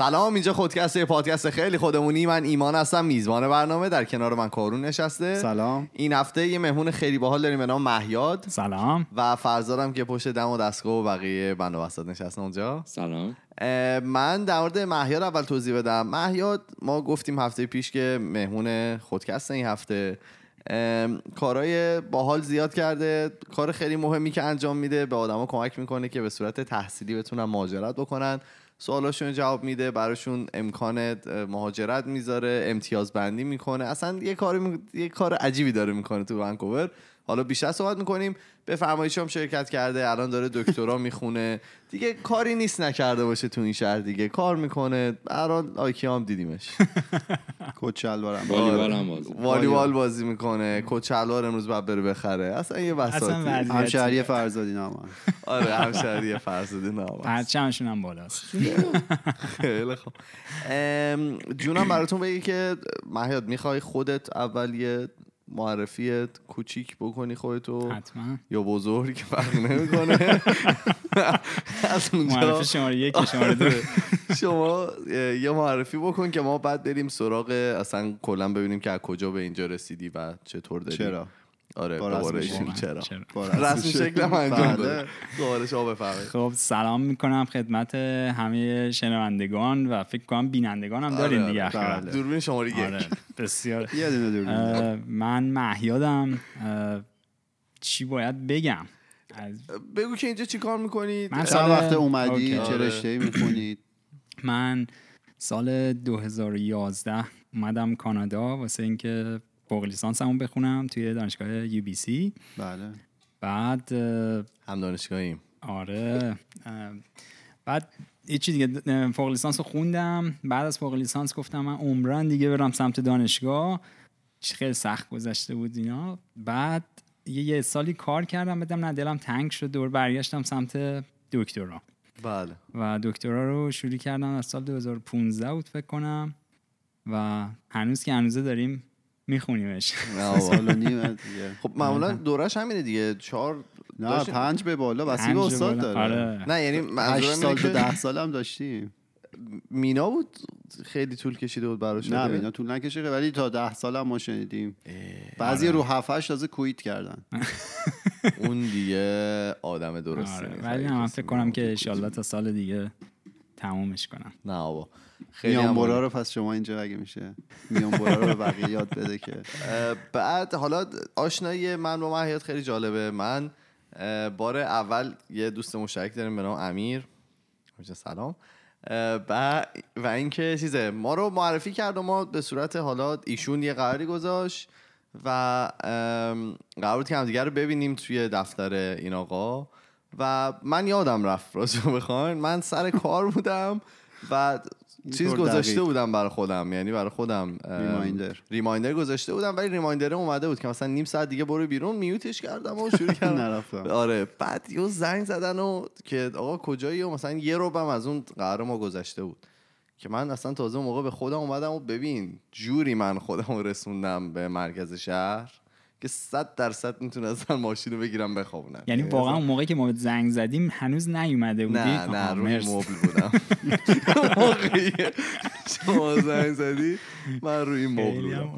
سلام اینجا خودکست یه پادکست خیلی خودمونی. من ایمان هستم میزبان برنامه. در کنار من کارون نشسته. سلام. این هفته یه مهمون خیلی باحال داریم به نام مهیاد. سلام. و فرزادم که پشت دم و دستگاه و بقیه بند و نشستن اونجا. سلام. من در مورد مهیاد اول توضیح بدم. مهیاد ما گفتیم هفته پیش که مهمون خودکست این هفته. کارهای باحال زیاد کرده. کار خیلی مهمی که انجام میده به آدما کمک می‌کنه که به صورت تحصیلی بتونن مهاجرت بکنن. سوالاشون جواب میده براشون امکان مهاجرت می‌ذاره امتیاز بندی می‌کنه. اصلا یه کار می... یه کار عجیبی داره می‌کنه تو ونکوور. حالا بیشتر صحبت می‌کنیم. به فرمایش هم شرکت کرده الان داره دکترا می‌خونه. دیگه کاری نیست نکرده باشه تو این شهر دیگه. کار می‌کنه. الان آیکی هم دیدیمش. کت شلوارم والیبال بازی می‌کنه. کوچلوار امروز باید بره بخره. اصلا یه بساطی وضعیت- همشهری فرزادی نام آره همشهری فرزاده نام پرچمشون هم بالاست. خیلی خوب. ام، جونم براتون بگی که مهیاد می‌خوای خودت اول یه معرفی کوچیک بکنی خودتو. حتما. یا بزرگ فرق نمی‌کنه. از اونجا. معرف شماره یک شماره دو. شما یه معرفی بکن که ما بعد بریم سراغ اصلا کلا ببینیم که از کجا به اینجا رسیدی و چطور داری. چرا؟ آره با دوباره چرا؟ رسم شکل هم انجام دوباره شما بفرمایید خب سلام می‌کنم خدمت همه شنوندگان و فکر کنم بینندگان هم دارین آره، دیگه آره. بله. دوربین شماره یک. آره بسیار. من مهیادم. چی باید بگم؟ بگو که اینجا چی کار می‌کنید؟ من چند سال- وقت اومدی. چه آره. رشته می‌خونید؟ من سال 2011 اومدم کانادا. واسه اینکه فوق لیسانسمو بخونم توی دانشگاه یو بی سی بله. بعد هم دانشگاهیم. آره بعد یه دیگه فوق لیسانس رو خوندم. بعد از فوق لیسانس گفتم من عمران دیگه برم سمت دانشگاه. خیلی سخت گذشته بود اینا. بعد یه, یه سالی کار کردم بدم نه دلم تنگ شد دور برگشتم سمت دکترا. بله. و دکترا رو شروع کردم از سال 2015 بود فکر کنم. و هنوز که هنوزه داریم میخونیمش. خب معمولا دورش همینه دیگه. چهار نه. پنج به بالا پنج استاد. داره. آره. نه یعنی هشت منظورم سال اینه تا که ده سال هم داشتیم. مینا بود خیلی طول کشیده بود براش نه؟ اینا طول نکشه ولی تا ده سال هم ما شنیدیم. بعضی رو هفت هشت تازه کویت کردن. اون دیگه آدم درستی آره. ولی من فکر کنم که. انشالله تا سال دیگه تمومش کنم. نه بابا خیلی میانبورا. رو پس شما اینجا اگه میشه میانبورا رو به بقیه یاد بده که. بعد حالا آشنایی من با مهیاد خیلی جالبه. من بار اول یه دوست مشترک داریم به نام امیر. سلام. و و اینکه چیزه ما رو معرفی کرد و ما به صورت حالا ایشون یه قراری گذاشت و قرار بود که همدیگه رو ببینیم توی دفتر این آقا. و من یادم رفت راستش رو بخواین. من سر کار بودم و چیز گذاشته دقیق. بودم برای خودم یعنی برای خودم ریمایندر. ریمایندر گذاشته بودم ولی ریمایندر اومده بود که مثلا نیم ساعت دیگه برو بیرون میوتش کردم و شروع کردم. نرفتم. آره بعد یه زنگ زدن و که آقا کجایی؟ و مثلا یه روبم از اون قرار ما گذشته بود. که من اصلا تازه موقع به خودم اومدم و ببین جوری من خودم رسوندم به مرکز شهر. که صد درصد می‌تونستم ماشین رو بگیرم بخوابونم یعنی واقعا اون موقعی که ما زنگ زدیم هنوز نیومده بودی نه نه روی. مبل بودم موقعی شما زنگ زدی من روی مبل بودم.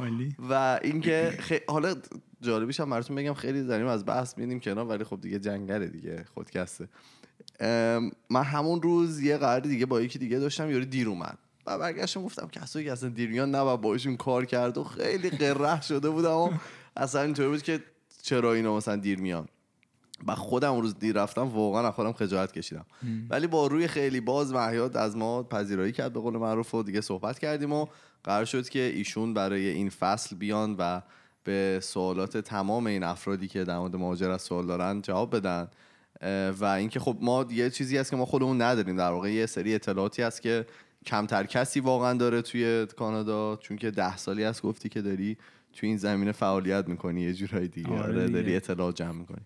و اینکه. حالا جالبیش هم براتون بگم خیلی داریم از بحث میدیم کنار ولی خب دیگه جنگله دیگه خودکسته من همون روز یه قرار دیگه با یکی دیگه داشتم یارو دیر اومد و برگشتم گفتم کسایی که اصلا دیر میان نباید باشون کار کرد و خیلی قره شده بودم و اصلا اینطوری بود که چرا اینا مثلا دیر میان. و خودم اون روز دیر رفتم واقعا از خودم خجالت کشیدم. ولی با روی خیلی باز مهیاد از ما پذیرایی کرد به قول معروف و دیگه صحبت کردیم و قرار شد که ایشون برای این فصل بیان و به سوالات تمام این افرادی که در مورد مهاجرت سوال دارن جواب بدن. و اینکه خب ما یه چیزی هست که ما خودمون نداریم. در واقع یه سری اطلاعاتی هست که کمتر کسی واقعا داره توی کانادا چون که ده سالی هست گفتی که داری. توی این زمینه فعالیت می‌کنی یه جورایی دیگه. آره آره. داری اطلاعات جمع می‌کنی.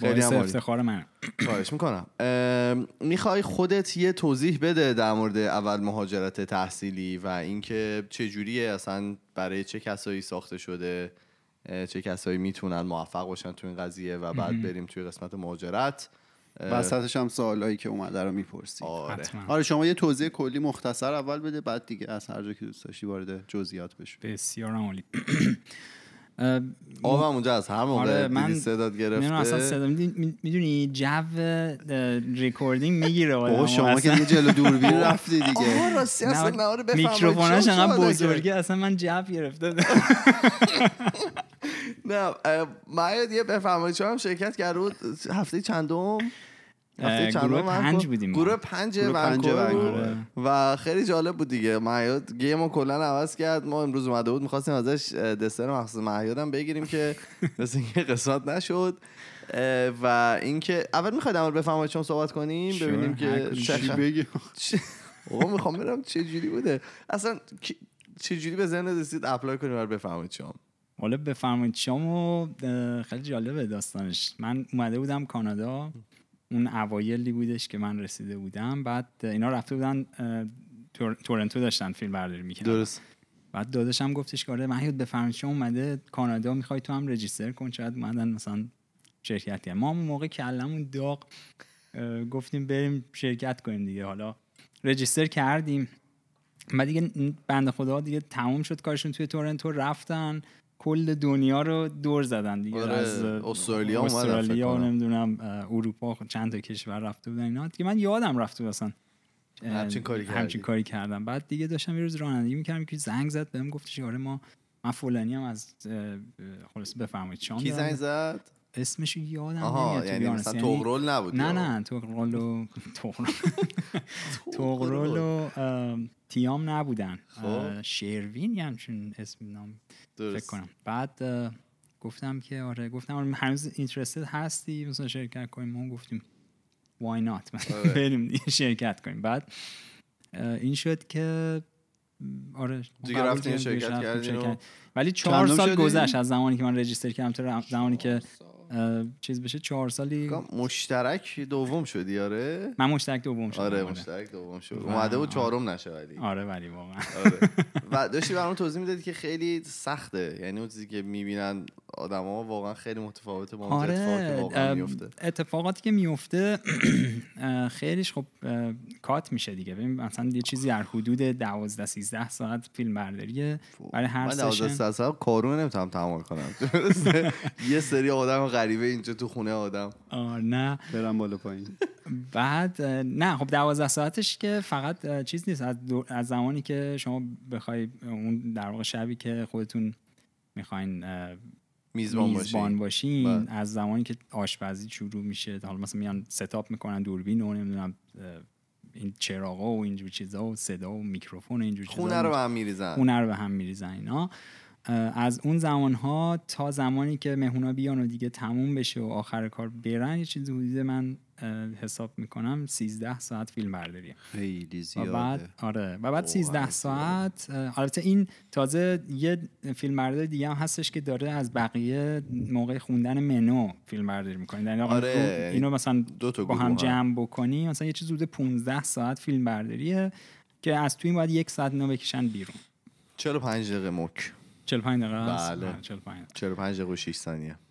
خیلی هم. افتخار من خواهش می‌کنم. می‌خوای خودت یه توضیح بده در مورد اول مهاجرت تحصیلی و اینکه چه جوریه اصلا برای چه کسایی ساخته شده؟ چه کسایی می‌تونن موفق باشن تو این قضیه و بعد بریم توی قسمت مهاجرت؟ وسطش هم سوالایی که اومده رو می‌پرسی. آره. حتما. آره شما یه توضیح کلی مختصر اول بده بعد دیگه از هر جا که دوست داشتی وارد جزئیات بشو بسیار عالی. آبم اونجا از هر موقع آره، من صدات نمی‌دونم اصلا گرفته صدا می‌دونی جو ریکوردینگ می‌گیره بابا شما که دیگه جلو دوربین رفتی دیگه. آها راستی اصلا آره میکروفوناش چون انقدر بزرگه اصلا من جو گرفته. معیاد یه بفرمایید. شما هم شرکت کرده بود؟ هفته چندم؟ هفته چندم گروه؟ پنج بودیم. گروه پنج ونکوور. و خیلی جالب بود دیگه. معیاد گیم رو کلا عوض کرد. ما امروز اومده بود می‌خواستیم ازش دسر مخصوص معیاد هم بگیریم که مثل اینکه قسمت نشد. و اینکه اول می‌خواید اول بفرمایید چون صحبت کنیم ببینیم که چی بگی چه- آقا می‌خوام برم چه جوری بوده. اصلا چه جوری به ذهن رسید اپلای کنیم برای بفرمایید شما حالا بفرمایید شما خیلی جالبه داستانش. من اومده بودم کانادا. اون اوایلی بودش که من رسیده بودم. بعد اینا رفته بودن تورنتو داشتن فیلم برداری می‌کردن. درست. بعد داداشم گفتش که آره مهیاد بفرمایید شما اومده کانادا می‌خوای تو هم رجیستر کن. شاید اومدن مثلا شرکت کنیم ما اون موقع کلمون داغ گفتیم بریم شرکت کنیم دیگه. حالا رجیستر کردیم. بعد دیگه بنده خدا دیگه تموم شد کارشون. توی تورنتو رفتن. کل دنیا رو دور زدن دیگه آره، از استرالیا استرالیا. نمی‌دونم اروپا چند تا کشور رفته بودن اینا دیگه من یادم رفته اصلا همچین کاری همچین. کاری کردم بعد دیگه داشتم یه روز رانندگی می‌کردم که زنگ زد بهم گفتش آره ما من فلانی هم از خلاص بفرمایید شام کی. زنگ زد اسمش یادم نمیاد یعنی. مثلا یعنی- تغرل نبود نه؟ نه تغرل و تغرل و تیام نبودن. خب. شروین یه همچین اسم نام فکر کنم. بعد گفتم که آره گفتم آره هنوز اینترستد هستی؟ مثلا شرکت کنیم. ما گفتیم why not? مثلا آره. بریم دیگه شرکت کنیم. بعد این شد که آره دیگه شرکت رفتیم کردین و- ولی چهار سال؟ گذشت از زمانی که من رجیستر کردم تا زمانی که چیز بشه چهار سالی مشترک دوم شدی آره؟ من مشترک دوم شدم آره آره. مشترک دوم شد. و- اومده بود چهارم نشه ولی. آره ولی واقعا. آره. و داشتی برام توضیح می‌دادی که خیلی سخته. یعنی اون چیزی که می‌بینن آدما واقعا خیلی متفاوته با که آره ام، میفته اتفاقاتی که میفته خیلیش خب کات میشه دیگه. ببین مثلا یه چیزی در حدود 12 13 ساعت فیلم برداریه. برای هر من 12 سشن ساعت کارونه نمی‌تونم تحمل کنم؟ یه سری آدم غریبه اینجا تو خونه آدم. آه، نه. برم بالا پایین. بعد نه خب 12 ساعتش که فقط چیز نیست. از, دو- از زمانی که شما بخوای اون در واقع شبی که خودتون می‌خواین میزبان میزبان باشی باشین بله. از زمانی که آشپزی شروع میشه حالا مثلا میان ستاپ می‌کنن دوربین و نمی‌دونم این چراغا و اینجور چیزا و صدا و میکروفون و اینجور چیزا خونه رو به هم میریزن. خونه رو به هم میریزن اینا. از اون زمان ها تا زمانی که مهمونا بیان و دیگه تموم بشه و آخر کار برن یه چیزی حدود من حساب می‌کنم 13 ساعت فیلم برداری خیلی و بعد زیاده آره و بعد واقعا 13 ساعت البته این تازه یه فیلم برداری دیگه هم هستش که داره از بقیه موقع خوندن منو فیلم برداری می‌کنه. یعنی آره، تو اینو مثلا دو تا با هم. جمع بکنی مثلا یه چیز حدود 15 ساعت فیلم برداریه که از توی این باید یک ساعت اینو بکشن بیرون. 45 دقیقه مک؟ 45 دقیقه است؟ بله. آره، 45 45 دقیقه و 6 ثانیه.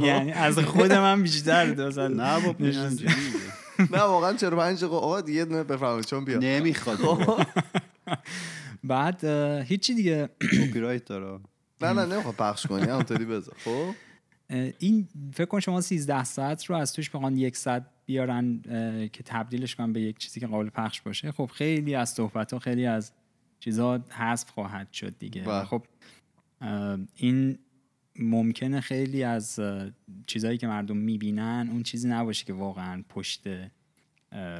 یعنی از خود من بیشتر دوستان نه میگه. نه واقعا 45 دقیقه. آقا دیگه دونه بفرمایید چون بیا. نمی‌خواد. بعد اه، هیچی دیگه. کپی رایت داره. نه نه نمی‌خواد پخش کنی. همونطوری بذار. خب. این فکر کن شما 13 ساعت رو از توش بخوان یک ساعت بیارن که تبدیلش کنن به یک چیزی که قابل پخش باشه. خب خیلی از صحبت ها خیلی از چیزها حذف خواهد شد دیگه بله. خب این ممکنه خیلی از اه، چیزهایی که مردم می‌بینن اون چیزی نباشه که واقعا پشت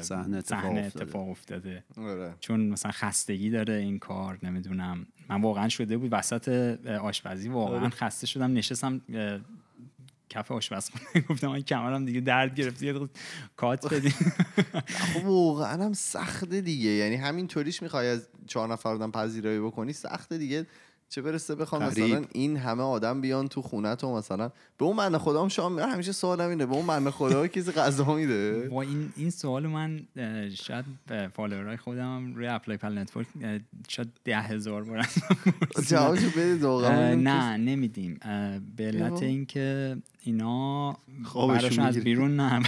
صحنه اتفاق. اتفاق افتاده آره چون مثلا خستگی داره این کار نمی‌دونم من واقعا شده بود وسط آشپزی واقعا آره. خسته شدم نشستم کف آشپزخونه. گفتم من کمرم دیگه درد گرفت یه کات بدین خب واقعا هم سخته دیگه. یعنی همین طوریش می‌خوای از چهار نفر آدم پذیرایی بکنی سخته دیگه. چه برسه بخوام. مثلا این همه آدم بیان تو خونه تو مثلا به اون من خدا هم شام همیشه سوالم اینه به اون من خدا کسی غذا میده با این این سوال من شاید به فالوورای خودم روی اپلای پل نتورک شاید ده هزار بار. جوابشو بدید نه نمیدیم به علت. اینکه اینا خوابشون از. بیرون نه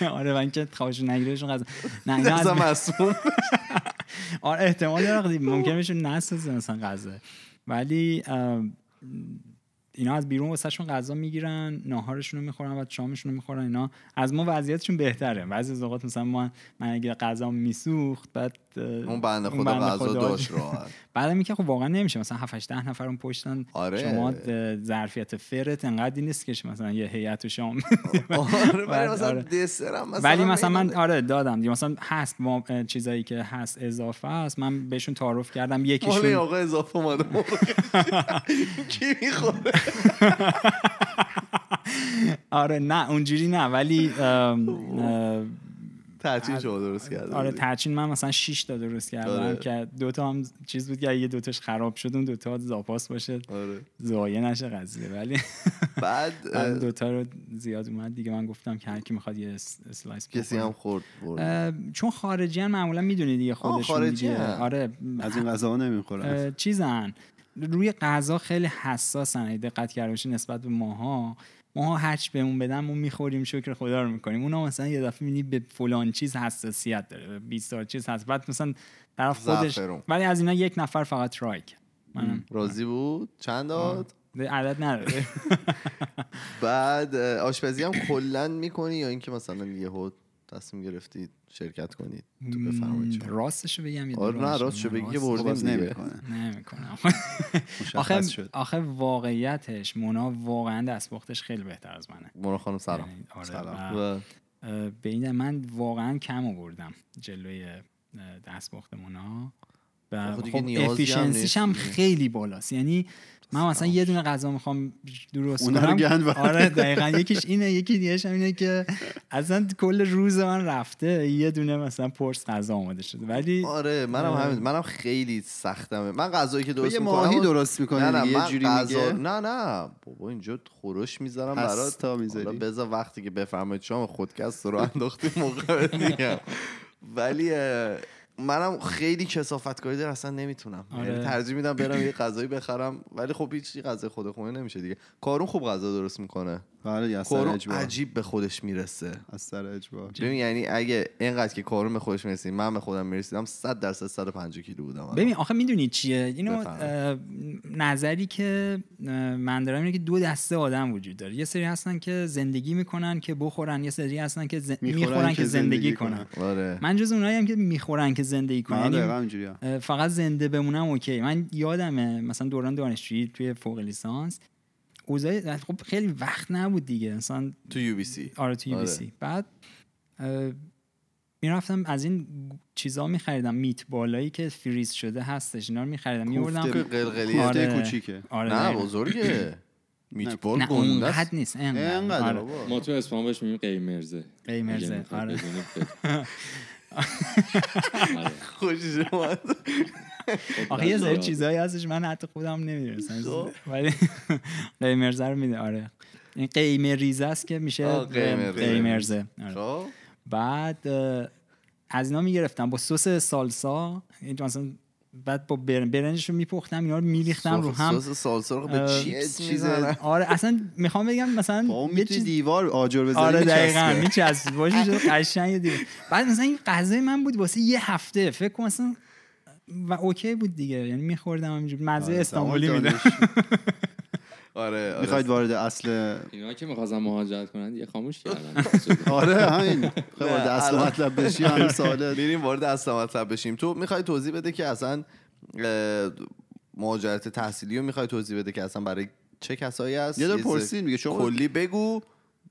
آره من که خوابشون نگیرشون غذا نه اینا آره احتمال داره ممکنه بهشون نسازه مثلا غذا ولی اینا از بیرون واسهشون غذا می‌گیرن ناهارشون رو می‌خورن و شامشون رو می‌خورن اینا. از ما وضعیتشون بهتره. بعضی از اوقات مثلا ما من اگه غذا میسوخت بعد اون بنده خدا غذا داشت راحت. بعدم اینکه خب واقعا نمیشه. مثلا 7 8 10 نفر اون پشتن آره. شما ظرفیت فرت انقدری نیست که مثلا یه هیئت شام. آره ولی بعد مثلا آره. دسر هم مثلا ولی مثلا من نمی‌دونم. آره دادم دیگه. مثلا هست ما چیزایی که هست اضافه است من بهشون تعارف کردم. یکیشون آقا اضافه اومده. کی می‌خوره؟ آره نه اونجوری نه. ولی ترچین شما درست کرده آره. ترچین من مثلا 6 تا درست کردم آره. که دوتا هم چیز بود که یه دوتاش خراب شد اون دوتا زاپاس باشه. آره. ضایع نشه قضیه ولی بعد اه، بعد دوتا رو زیاد اومد. دیگه من گفتم که هر کی می‌خواد یه s- slice کسی. هم خورد چون خارجی هم معمولا می‌دونی دیگه خودشون خارجی دیگه. آره. از این غذا نمی‌خورن. چیزن. روی غذا خیلی حساسن. دقت کرده باشی نسبت به ماها. ماها هرچی بهمون بدن ما می‌خوریم شکر خدا رو می‌کنیم. اونا مثلا یه دفعه می‌بینی به فلان چیز حساسیت داره به 20 تا چیز هست. بعد مثلا طرف خودش زعفرون. ولی از اینا یک نفر فقط try کرد منم راضی بود؟ چند داد؟ عدد نداره. بعد آشپزی هم کلا می‌کنی یا اینکه مثلا یهو تصمیم گرفتید شرکت کنید. تو بفرمایید. راستشو بگم آره نه دروغش راست شو بگم. بگی بردیم نمی‌کنه. نمی‌کنم مشخص آخه آخه واقعیتش مونا واقعا دستپختش خیلی بهتر از منه. مونا خانم سلام. یعنی آره، سلام. به این من واقعا کم آوردم جلوی دستپخت مونا. و خب افیشنسیش هم. خیلی بالاست. یعنی من مثلا یه دونه غذا می‌خوام درست کنم. آره دقیقا. یکیش اینه یکی دیگهش هم اینه که اصلا کل روز من رفته یه دونه مثلا پرس غذا آماده شده. ولی آره منم اه. همین منم خیلی سختمه. من غذایی که درست می‌کنم ماهی درست می‌کنی نه نه دیگه یه جوری غذا میگه؟ نه نه. بابا اینجا خورش می‌ذارم برات. می‌ذاری. حالا بذار وقتی که بفرمایید شما خودکست رو انداختی موقع دیگه. ولی منم خیلی کسافت کاری دارم اصلا نمی‌تونم. آره. یعنی ترجیح میدم برم یه غذایی بخرم ولی خب هیچ غذای خود خونه نمیشه دیگه. کارون خوب غذا درست می‌کنه. بله از سر کارون اجبار. عجیب به خودش می‌رسه. از سر اجبار. ببین یعنی اگه اینقدر که کارون به خودش می‌رسید من به خودم می‌رسیدم 100 درصد 150 کیلو بودم. ببین آخه می‌دونی چیه؟ اینو نظری که من دارم اینه که دو دسته آدم وجود داره. یه سری هستن که زندگی می‌کنن که بخورن یه سری هستن که ز- می‌خورن, که زندگی, کنن. آره. من جز اونایی هم که می‌خورن که زندگی کنن. من یعنی فقط زنده بمونم okay. من یادمه مثلا دوران دانشجویی توی فوق لیسانس اوضاع خب خیلی وقت نبود دیگه مثلا تو UBC آره تو آره. سی بعد می‌رفتم از این چیزا میخریدم meatball هایی که فریز شده هستش اینا رو میخریدم میوردم کوفته قلقلی آره. کوچیکه آره نه. بزرگه meatball نه گنده اونقدر است. نیست انقدر اینقدر آره. ما تو اصفهان بهش میگیم قیمرزه قیمرزه، می‌خوای آره. آره. خوشش اومد آخه یه سری زیاد. چیزایی هستش من حتی خودم نمی‌دونستم. خب. ولی قیمرزه رو میده آره. این قیمریزه است که میشه قیمرزه. آره. خب. بعد از اینا می‌گرفتم. با سس سالسا این مثلا بعد با بر- برنجش رو میپختم اینا رو میریختم رو هم. سس سالسا رو به چیز آره اصلا می‌خوام بگم مثلا یه چیز دیوار آجر بذاری آره دقیقا. میچسب باشه قشنگ دیگه بعد مثلا این غذای من بود واسه یه هفته. فکر کن مثلا و اوکی بود دیگه. یعنی میخوردم همینجور مزه آره، استانبولی میده. آره آره. می‌خواید وارد اصل اینا که می‌خواستن مهاجرت کنن یه خاموش کردن. آره همین. وارد اصل مطلب بشی همین سواله میریم وارد اصل مطلب بشیم. تو می‌خوای توضیح بده که اصلا مهاجرت تحصیلی رو می‌خوای توضیح بده که اصلا برای چه کسایی هست؟ یه دور پرسید میگه شما کلی بگو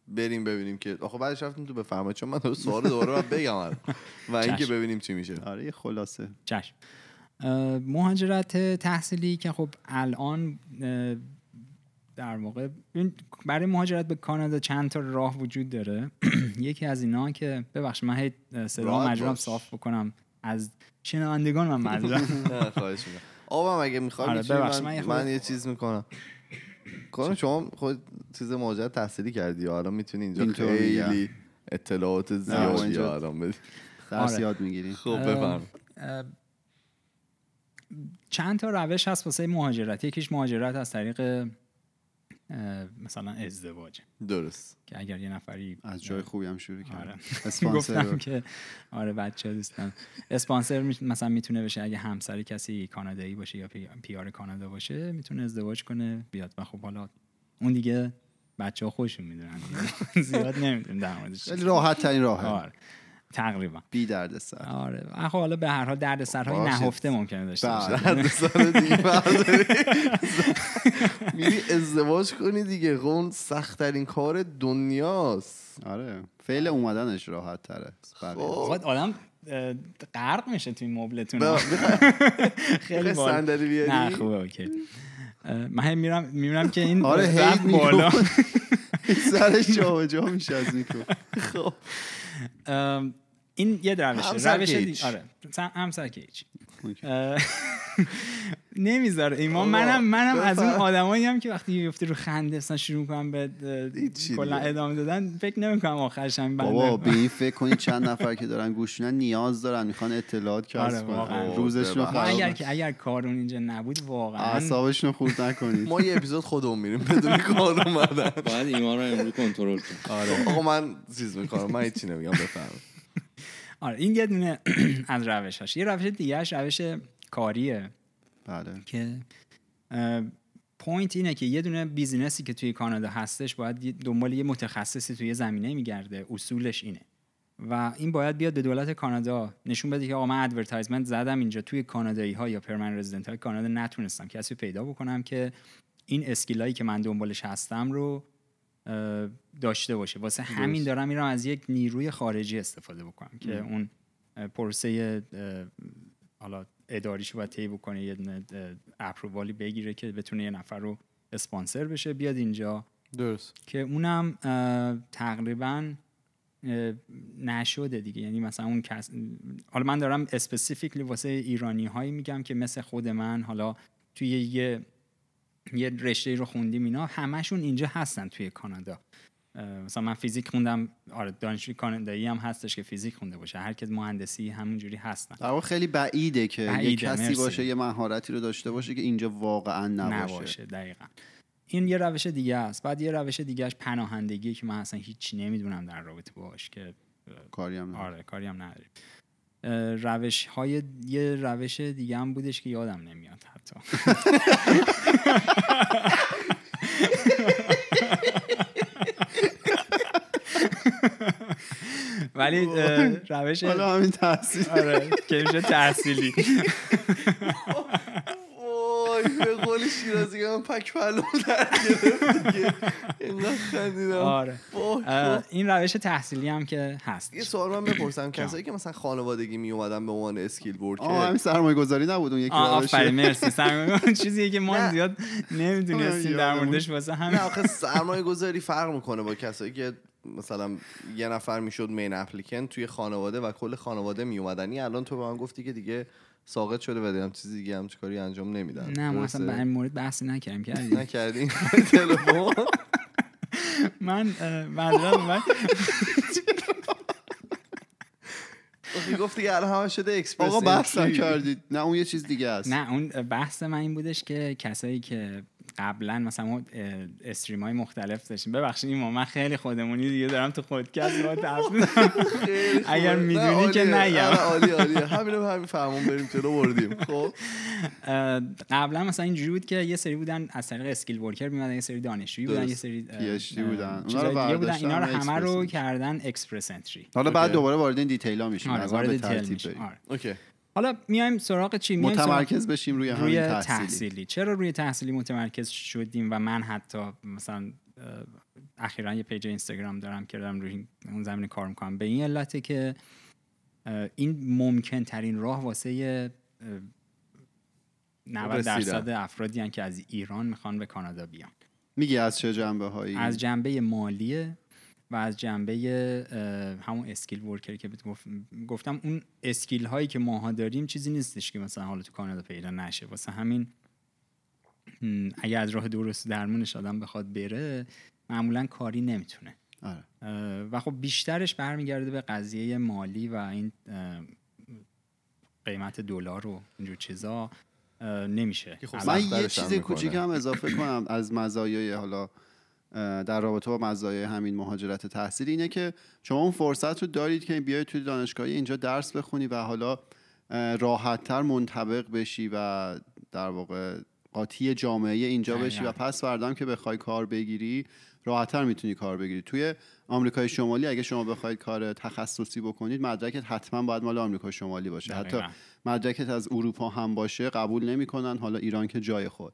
بریم ببینیم که آخه بعدش رفتیم تو بفرمایید چون من دو سوال دوباره بگم. و اینکه. ببینیم چی میشه. آره یه خلاصه. چشم. مهاجرت تحصیلی که خب الان در واقع این برای مهاجرت به کانادا چند تا راه وجود داره. یکی از اینا که ببخش من هی صدا مجبورم باش. صاف بکنم. از شنوندگان من نه خواهش می‌کنم. آبم اگه می‌خوای آره، من, من یه چیز می‌کنم. کنم شما خود چیز مهاجرت تحصیلی کردی یا الان می‌تونی اینجا. خیلی اطلاعات ما زیادی الان بدی. درس آره. یاد می‌گیری. خب بفرم چند تا روش هست واسه مهاجرت؟ یکیش مهاجرت از طریق مثلا ازدواج. درست. که اگر یه نفری از جای خوبی هم شروع آره. کرد اسپانسر. گفتم که آره بچه دوستان. اسپانسر مثلا می‌تونه بشه اگه همسر کسی کانادایی باشه یا پی- پیار کانادا باشه می‌تونه ازدواج کنه بیاد. و خب حالا اون دیگه بچه ها خودشون می‌دونن. زیاد نمی‌دونم در موردش راحت ترین راهه. آره. تقریبا. بی درد سر آره خب حالا به هر حال درد سرهای باشه. نهفته ممکنه داشته باشه بله. درد سر دیگه. میری ازدواج کنی دیگه. خب اون سختترین کار دنیاست. آره. فعل اومدنش راحت تره خب. آقا آدم غرق میشه توی مبلتون. ب- خیلی صندلی بیاری؟ نه خوبه اوکی. من هم میرم می‌بینم که این آره بالا. سرش جا جا میشه از میکرو خب. ام، این یه روشه روش دی-. آره. سم- همسر که هیچ نمی‌ذاره. ایمان منم منم از اون. آدمایی هم که وقتی میفته رو خنده اصلا شروع کنم به کلا. ادامه دادن فکر نمی‌کنم آخرش هم بنده بابا به این فکر کنید چند نفر که دارن گوش نیاز دارن می‌خوان اطلاعات آره، کسب واقعا. کنن روزشون خراب اگر. که اگر کارون اینجا نبود واقعا اعصابشون رو خورد نکنید. ما یه اپیزود خودمون میریم بدون کار اومدن. باید ایمان رو امروز کنترل کنم آره. آقا من چیز می‌کنم من هیچی نمیگم بفهم آره این یه دونه از روشاش یه روش دیگهش روش کاریه. بله. که پوینت اینه که یه دونه بیزینسی که توی کانادا هستش باید دنبال یه متخصصی توی زمینه میگرده. اصولش اینه. و این باید بیاد به دولت کانادا نشون بده که آقا من advertisement زدم اینجا توی کانادایی ها یا permanent resident های کانادا نتونستم کسی پیدا بکنم که این skill ایی که من دنبالش هستم رو داشته باشه. واسه همین دارم میرم از یک نیروی خارجی استفاده بکنم که اون پروسه حالا اداریش باید طی بکنه یه approval ی بگیره که بتونه یه نفر رو اسپانسر بشه بیاد اینجا. درست. که اونم تقریبا نشده دیگه. یعنی مثلا اون کس حالا من دارم specifically واسه ایرانی هایی میگم که مثل خود من حالا توی یه یه رشته رو خوندیم اینا همشون اینجا هستن توی کانادا. مثلا من فیزیک خوندم آره دانشجوی کانادایی هم هستش که فیزیک خونده باشه. هر کس مهندسی همونجوری هستن. در خیلی بعیده که یه بعیده، کسی مرسی. باشه یه مهارتی رو داشته باشه که اینجا واقعا نباشه, نباشه دقیقا. این یه روش دیگه است. بعد یه روش دیگهش پناهندگی که من اصلا هیچی نمی‌دونم در رابطه باش که کاری هم نداره. آره کاری هم نداریم. روش های یه روش دیگه هم بودش که یادم نمیاد. حتی ولی روش حالا همین تاثیر آره که میشه تحصیلی. وای به قول شیرازی من پک پلوم در گرفت آره. این روش تحصیلی هم که هست. یه سوال من بپرسم. کسایی که مثلا خانوادگی می اومدن به عنوان skill آه worker همین سرمایه گذاری نبود اون یکی. آفرین مرسی. سرمایه چیزیه که ما. زیاد نمی‌دونستیم در یادمون. موردش واسه همین. نه آخه سرمایه گذاری فرق می‌کنه با کسایی که مثلا یه نفر می‌شد main applicant توی خانواده و کل خانواده می اومدن این الان تو به من گفتی که دیگه ساقط شده و دیگه چیزی دیگه هم کاری انجام نمیدن نه ما اصلا به؟ این مورد بحثی نکردیم کردیم. نکردین تلفن. من منظورم من. گفتی که الان همه شده اکسپرس آقا بحث. کردید. نه اون یه چیز دیگه است. نه اون بحث من این بودش که کسایی که قبلا مثلا ما استریم های مختلف داشتیم ببخشید این من خیلی خودمونی دیگه دارم تو خودکست با. اگر نه، می‌دونی که. نگم. آره، عالی عالیه همین رو همین فهمون بریم جلو بردیم خب قبلا مثلا اینجوری بود که یه سری بودن از طریق skill worker میمدن یه سری دانشجویی بودن. یه سری اه، پی اچ دی اه، بودن. اونا رو اینا رو همه رو کردن Express Entry حالا بعد. دوباره وارد این detail ا میشیم آره وارد detail ترتیب آره. اوکی حالا میایم سراغ چی؟ میایم سراغ- متمرکز بشیم روی روی تحصیلی, تحصیلی. چرا روی تحصیلی متمرکز شدیم و من حتی مثلا اخیرا یه page اینستاگرام دارم که دارم روی اون زمینه کار می‌کنم. به این علته که این ممکن ترین راه واسه اه، 90 رسیدن. درصد افرادی هن که از ایران می‌خوان به کانادا بیان. میگی از چه جنبه هایی از جنبه مالیه و از جنبه همون skill worker که گفتم اون skill هایی که ماها داریم چیزی نیستش که مثلا حالا تو کانادا پیدا نشه واسه همین اگر از راه درست درمونش آدم بخواد بره معمولا کاری نمی‌تونه آره. و خب بیشترش برمیگرده به قضیه مالی و این قیمت دلار و اینجور چیزا نمیشه خب من یه چیز. کوچیک هم اضافه کنم از مزایای حالا در رابطه با مزایای همین مهاجرت تحصیلی اینه که شما اون فرصت رو دارید که بیاید توی دانشگاهی اینجا درس بخونی و حالا راحت تر منطبق بشی و در واقع قاطی جامعه اینجا بشی و. پس فردام که بخوای کار بگیری راحتتر می‌تونی کار بگیری. توی آمریکای شمالی اگه شما بخواید کار تخصصی بکنید مدرکت حتما باید مال آمریکا شمالی باشه. حتی. مدرکت از اروپا هم باشه قبول نمی‌کنن. حالا ایران که جای خود.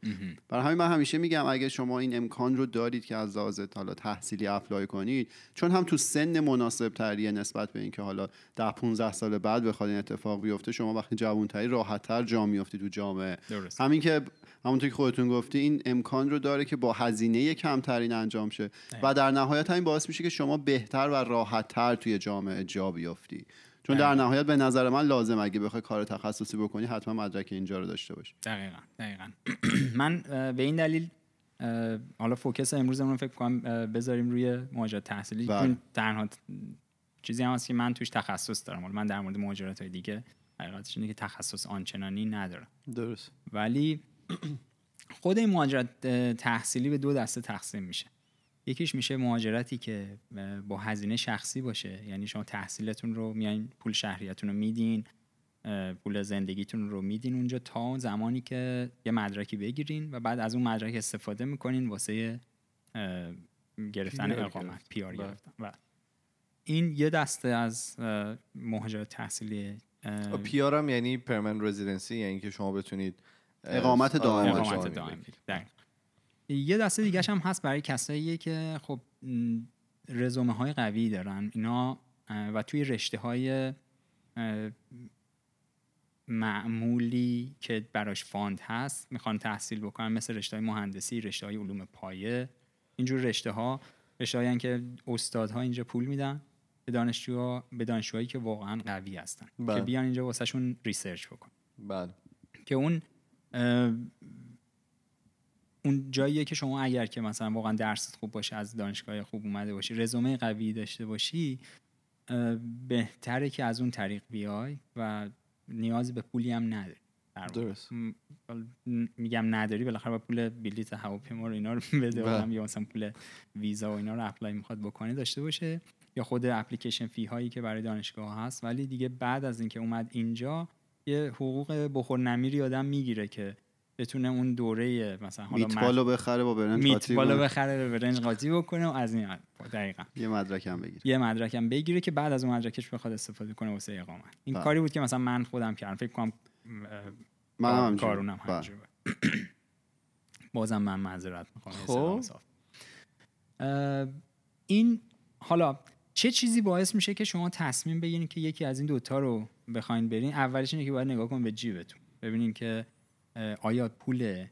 برای همین من همیشه میگم اگه شما این امکان رو دارید که از لحاظ حالا تحصیلی اپلای کنید چون هم تو سن مناسب تریه نسبت به اینکه حالا ده 15 سال بعد بخواد این اتفاق بیفته شما وقتی جوانتری راحتتر جا میافتی تو جامعه. درست. همین که همونطور که خودتون گفتی این امکان رو داره که با هزینه کمترین انجام شه. و در نهایت همین باعث میشه که شما بهتر و راحتتر توی جامعه جا بیافتی. چون در نهایت به نظر من لازم اگه بخوای کار تخصصی بکنی حتما مدرک اینجا رو داشته باشی. دقیقا دقیقا. من به این دلیل حالا فوکس امروزمون رو فکر کنم بذاریم روی مهاجرت تحصیلی. بله. چون تنها چیزی هم هست که من توش تخصص دارم. من در مورد مهاجرت های دیگه حقیقتش اینه که تخصص آنچنانی ندارم. درست. ولی خود این مهاجرت تحصیلی به دو دسته تقسیم میشه. یکیش میشه مهاجرتی که با هزینه شخصی باشه یعنی شما تحصیلتون رو میایین پول شهریتون رو میدین پول زندگیتون رو میدین اونجا تا اون زمانی که یه مدرکی بگیرین و بعد از اون مدرک استفاده می‌کنین واسه گرفتن اقامت PR بله. گرفتن و این یه دسته از مهاجرت تحصیلی اه، پیار هم یعنی permanent residency یعنی که شما بتونید اقامت آره، دائم. اقامت. دقیقاً. یه دسته دیگه هم هست برای کسایی که خب رزومه های قوی دارن. اینا و توی رشته های معمولی که براش fund هست می‌خوان تحصیل بکنن مثل رشته های مهندسی رشته های علوم پایه. اینجور رشته ها رشته که استادها اینجا پول میدن به دانشجوها به دانشجوهایی که واقعا قوی هستن. بله. که بیان اینجا واسهشون ریسرچ بکن بله. که اون اون جاییه که شما اگر که مثلا واقعا درست خوب باشه از دانشگاه خوب اومده باشی رزومه قوی داشته باشی بهتره که از اون طریق بیای و نیازی به پولی هم نداری. درست. میگم نداری بالاخره با پول بلیت هواپیما رو اینا رو بده بله. آدم یا مثلا پول ویزا و اینا رو اپلای می‌خواد بکنه داشته باشه یا خود اپلیکیشن فی هایی که برای دانشگاه هست ولی دیگه بعد از اینکه اومد اینجا یه حقوق بخور نمیری آدم می‌گیره که بتونه اون دوره مثلا حالا میتبالو بخره با برنج قاطی میت بالا کنه. بخره به برنج قاطی بکنه و از این. دقیقا یه مدرک هم بگیر یه مدرکم بگیره که بعد از اون مدرکش بخواد استفاده کنه واسه اقامت این بله. کاری بود که مثلا من خودم کردم فکر کنم من هم. کارونم بله. همینجوری بود. بازم من معذرت می‌خوام خب. این حالا چه چیزی باعث میشه که شما تصمیم بگیرین که یکی از این دوتا رو بخواین برین اولش اینه که باید نگاه کن به جیبتون ببینین که آیا پول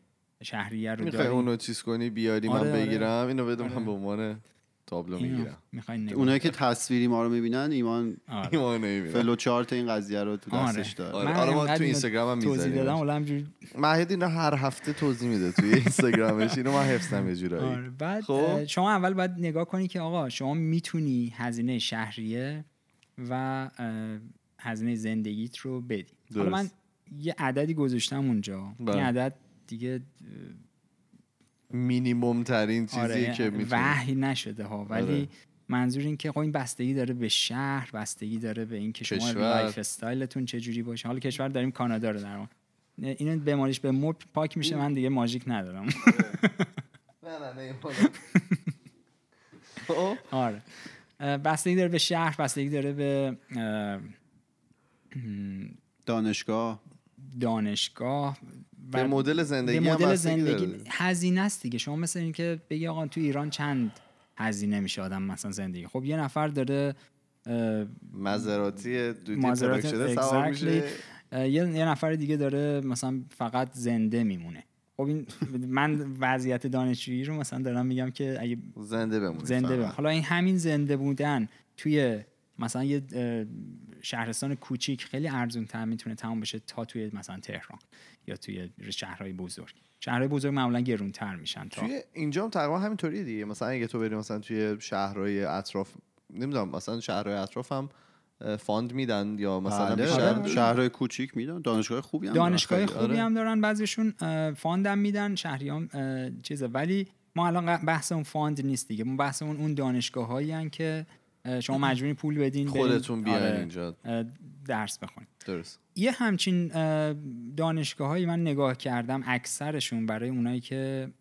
شهریه رو می‌خوای دارین اونو چیز کنی بیاری آره، من آره. بگیرم اینو بده آره. من به عنوان تابلو می‌گیرم اونایی که تصویری ما رو می‌بینن ایمان آره. ایمان نمی‌بینم فلو چارت این قضیه رو تو آره. دستش داره آره. من ما تو اینستاگرام هم توضیح می‌ذاریم. دادم ولی همجوری مهد اینو هر هفته توضیح میده توی اینستاگرامش اینو من حفظم یه جورایی آره بعد خب. شما اول باید نگاه کنی که آقا شما می‌تونی هزینه شهریه و هزینه زندگیت رو بدی حالا. من یه عددی گذاشتم اونجا. بله. این عدد دیگه مینیموم ترین چیزی آره که می‌تونی. وحی نشده ها. ولی آره. منظور این که خب این بستگی داره به شهر بستگی داره به اینکه شما کشور. لایف استایلتون چه جوری باشه. حالا کشور داریم کانادا رو در اینو بماریش به مب پاک میشه من دیگه ماژیک ندارم. نه نه نه خب. آره. بستگی داره به شهر بستگی داره به اه، دانشگاه. دانشگاه به مدل زندگی به مدل زندگی. هزینه است دیگه شما مثل اینکه بگی آقا تو ایران چند هزینه میشه آدم مثلا زندگی خب یه نفر داره مزراتی ترک شده سوار exactly. میشه یه یه نفر دیگه داره مثلا فقط زنده میمونه خب این من وضعیت دانشجویی رو مثلا دارم میگم که اگه زنده بمونی زنده فقط. بمون. حالا این همین زنده بودن توی مثلا یه شهرستان کوچیک خیلی ارزون تر می‌تونه تمام بشه تا توی مثلا تهران یا توی شهرهای بزرگ. شهرهای بزرگ معمولا گرونتر میشن تا توی اینجا هم تقریبا همینطوریه دیگه. مثلا اگه تو بری مثلا توی شهرهای اطراف نمی‌دونم مثلا شهرهای اطراف هم fund میدن یا مثلا بله. بیشتر؟ آره. شهرهای کوچیک میدن. دانشگاه خوبی هم دانشگاه دارن. خوبی آره. هم دارن. بعضیشون اه، fund م میدن. شهریه‌شون اه، چیزه. ولی ما الان بحث اون fund نیست دیگه. ما بحثمون اون دانشگاه هایی که شما مجبوری پول بدین خودتون بیاین آره، اینجا. درس بخونید درست. یه همچین دانشگاه هایی من نگاه کردم اکثرشون برای اونایی که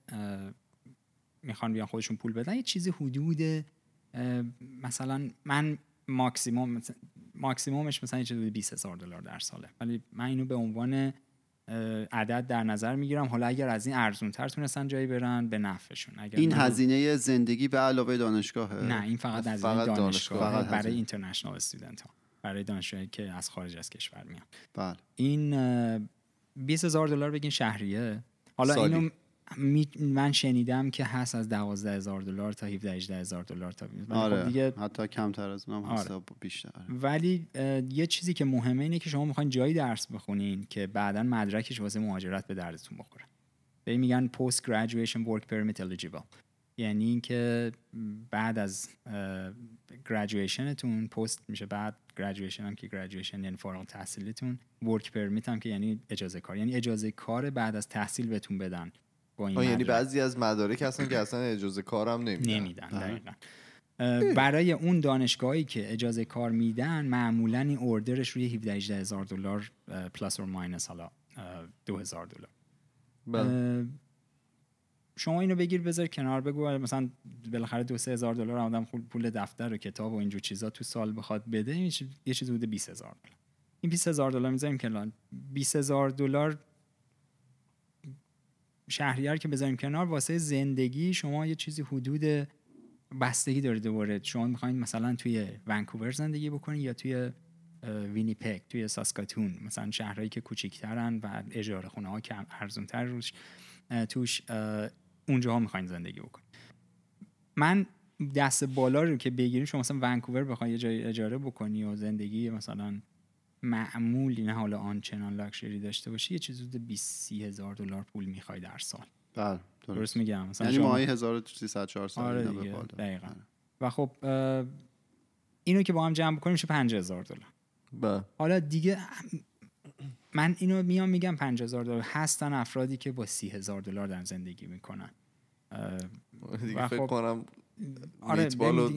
می‌خوان بیان خودشون پول بدن یه چیزی حدود مثلا من ماکسیموم ماکسیمومش مثلا یه چیزی حدود 20 هزار دلار در ساله. ولی من اینو به عنوان عدد در نظر می‌گیرم حالا اگر از این ارزون تر تونستن جایی برن به نفعشون اگر این نه- هزینه زندگی به علاوه دانشگاهه نه این فقط از فقط دانشگاه, دانشگاه. فقط برای. اینترنشنال استودنت ها برای دانشجوهایی که از خارج از کشور میان بله این اه، 20 هزار دلار بگین شهریه حالا سالی. اینو من شنیدم که هست از 12 هزار دلار تا 17 18 هزار دلار تا خب آره دیگه حتی کمتر از اونم آره. حساب بیشتر ولی یه چیزی که مهمه اینه که شما می‌خواین جایی درس بخونین که بعدا مدرکش واسه مهاجرت به دردتون بخوره. به میگن post graduation work permit eligible. یعنی اینکه بعد از graduation تون پست میشه بعد graduation هم که graduation یعنی فارغ التحصیلیتون work permit هم که یعنی اجازه کار. یعنی اجازه کار بعد از تحصیل بهتون بدن. با این یعنی. بعضی از مدارک هستن که اصلا اجازه کارم نمیدن. نمیدن دقیقا. برای اون دانشگاهی که اجازه کار میدن معمولا این order ش روی 17 18 هزار دلار plus or minus حالا دو هزار دلار. بله. شما اینو بگیر بذار کنار بگو. مثلا بالاخره دو سه هزار دلار آدم پول دفتر و کتاب و اینجور چیزا تو سال بخواد بده یه چیز- حدود 20 هزار دلار. این 20 هزار دلار می‌ذاریم کنار 20 هزار دلار شهریار که بذاریم کنار واسه زندگی شما یه چیزی حدود بستگی داره دوباره. شما می‌خواین مثلا توی ونکوور زندگی بکنین یا توی اه، وینیپگ توی ساسکاتون. مثلا شهرهایی که کوچیکترن و اجاره خونه ها کم ارزونتر روش توش اه، اونجاها می‌خواین زندگی بکنین. من دست بالا رو که بگیریم شما مثلا ونکوور بخوای یه جای اجاره بکنی و زندگی مثلا معمولی نه حالا آنچنان لاکچری داشته باشی یه چیز حدود 20 30 هزار دلار پول می‌خوای در سال. بله درست. درست میگم؟ مثلا یعنی ماهی 1300 400 آره دیگه. دقیقاً. آره. و خب اینو که با هم جمع بکنیم میشه 5000 دلار. بله. حالا دیگه من اینو میام میگم 5000 دلار. هستن افرادی که با 30000 دلار در زندگی می‌کنن. دیگه فکر خب- کنم آره، میتبال و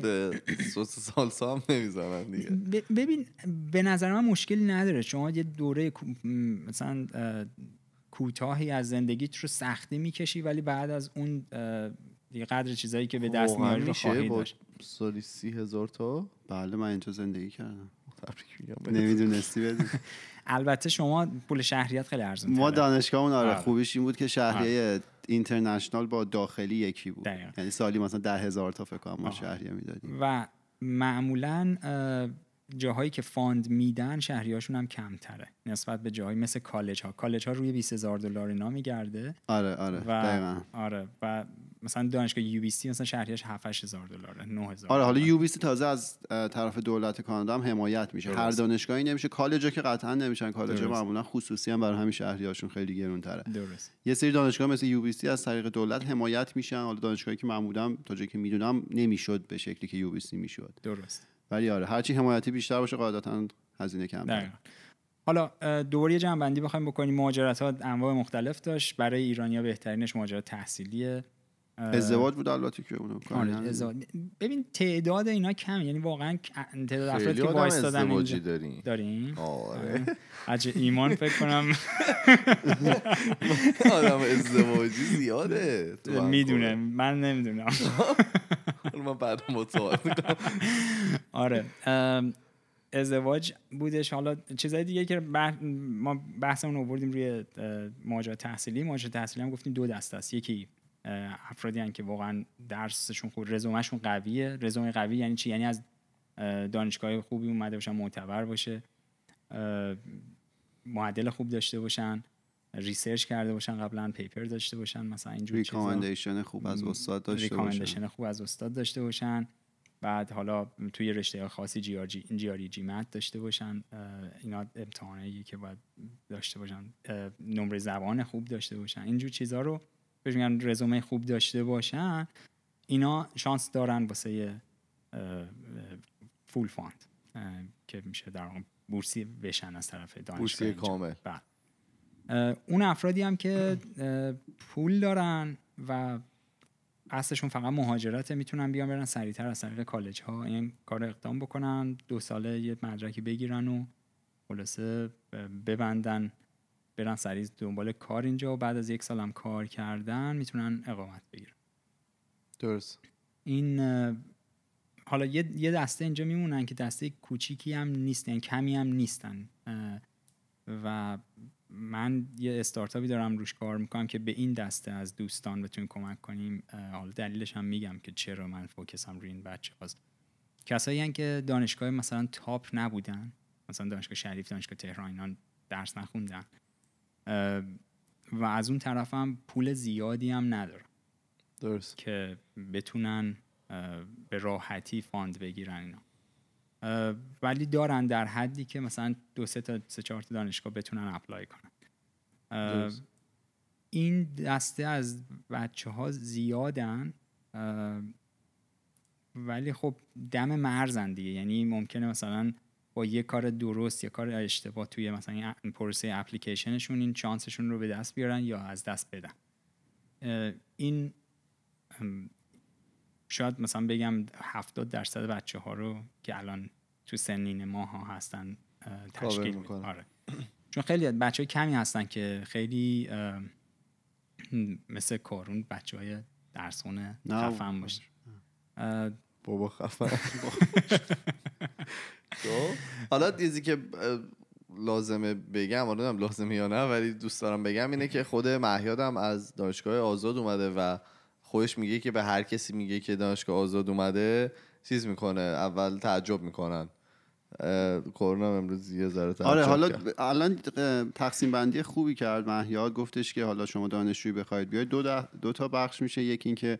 سس سالسا هم نمی‌زنن دیگه. ببین به نظر من مشکلی نداره. شما یه دوره مثلا اه، کوتاهی از زندگیت رو سختی می‌کشی ولی بعد از اون دیگه قدر چیزایی که به دست واقعا میاری رو میشه خواهی با داشت. سالی سی هزار تا؟ بله من اینجا زندگی کردم. تبریک میگم. بهت. نمی‌دونستی بدون البته شما پول شهریت خیلی ارزون ما دانشگاهمون آره آره. خوبیش این بود که شهریه international با داخلی یکی بود. دقیقاً. یعنی سالی مثلا ده هزار تا فکر کنم ما. شهریه می‌دادیم. و معمولا اه، جاهایی که fund میدن شهریاشون هم کمتره. نسبت به جاهایی مثل کالج ها کالج ها روی 20 هزار دلار اینا میگرده. آره آره. و دقیقاً. آره و مثلا دانشگاه UBC مثلا شهریش 7 هزار دلاره 9 هزار آره حالا یو تازه از طرف دولت کانادا هم حمایت میشه. هر درست. دانشگاهی نمیشه. کالجا که قطعا نمیشن. کالجا درست. معمولا خصوصی هم برای همین شهریاشون خیلی گرونتره. درست. یه سری دانشگاه مثل یو از طریق دولت حمایت میشن. حالا دانشگاهی که معمولا تا جایی که می‌دونم نمی‌شد به شکلی که یو می‌شد. درست. ولی آره هرچی حمایتی بیشتر باشه قاعدتا هزینه کم دقیقا. حالا یه جنبندی بخوایم بکنیم. مهاجرت ها انواع مختلف داشت. برای ایرانیا بهترینش مهاجرت تحصیلیه. ازدواج بود البته که اونو آره،. ببین تعداد اینا کم یعنی واقعا تعداد افرادی خیلی که وایستادن ازدواجی اینجا داریم. داریم؟ آره. عجب ایمان فکر کنم. آدم ازدواجی زیاده. می‌دونه. من نمی‌دونم. من بعد می‌کنم. آره. ازدواج بودش. حالا چیزای دیگه که بح- ما بحثمون آوردیم روی اه، مهاجرت تحصیلی. مهاجرت تحصیلی هم گفتیم دو دسته است. یکی افرادی هن که واقعا درسشون خوب رزومهشون قویه. رزومه قوی یعنی چی؟ یعنی از اه، دانشگاه خوبی اومده باشن معتبر باشه معدل خوب داشته باشن research کرده باشن قبلا paper داشته باشن مثلا اینجور recommendation خوب از استاد داشته recommendation خوب از استاد داشته باشن. بعد حالا توی رشته خاصی جی آر جی جی آر جی مت داشته باشن اینا امتحانایی که باید داشته باشن نمره زبان خوب داشته باشن. اینجور چیزها رو بهش میگن رزومه خوب داشته باشن اینا شانس دارن واسه اه، full fund که میشه در بورسی بشن از طرف دانشگاه بورسی. کامل. بله. اون افرادی هم که پول دارن و قصدشون فقط مهاجرت می‌تونن بیان برن سریعتر از طریق کالج ها این کار اقدام بکنن دو ساله یه مدرکی بگیرن و خلاصه ببندن برن سریع دنبال کار اینجا و بعد از یک سال هم کار کردن می‌تونن اقامت بگیرن. درست. این حالا یه, دسته اینجا میمونن که دسته کوچیکی هم نیستن کمی هم نیستن. و من یه استارتاپی دارم روش کار می‌کنم که به این دسته از دوستان بتونیم کمک کنیم. حالا دلیلش هم میگم که چرا من فوکسم روی این بچه هاست. کسایی هستن که دانشگاه مثلا top نبودن مثلا دانشگاه شریف دانشگاه تهران اینا درس نخوندن. و از اون طرف هم پول زیادی هم ندارن درست. که بتونن به راحتی fund بگیرن اینا. ولی دارن در حدی که مثلا دو سه تا سه چهار تا دانشگاه بتونن apply کنن. درست. این دسته از بچه ها زیادن ولی خب دم مرزن دیگه. یعنی ممکنه مثلا با یه کار درست یا کار اشتباه توی مثلا این پروسه اپلیکیشنشون این چانسشون رو به دست بیارن یا از دست بدن. این شاید مثلا بگم 70 درصد بچه ها رو که الان تو سنین ما ها هستن تشکیل میده. آره. چون خیلی بچه های کمی هستن که خیلی مثل کارون بچه های درسونه نه. خفن باشه. بابا خفن. حالا چیزی که لازمه بگم حالا نمی‌دونم لازمه یا نه ولی دوست دارم بگم اینه که خود مهیادم از دانشگاه آزاد اومده و خودش میگه که به هر کسی میگه که دانشگاه آزاد اومده چیز می‌کنه اول تعجب می‌کنن. کرونا امروز یه ذره تعجب آره حالا کرد. الان تقسیم بندی خوبی کرد مهیاد. گفتش که حالا شما دانشجویی بخواید بیاید. دو, دو تا بخش میشه. یکی اینکه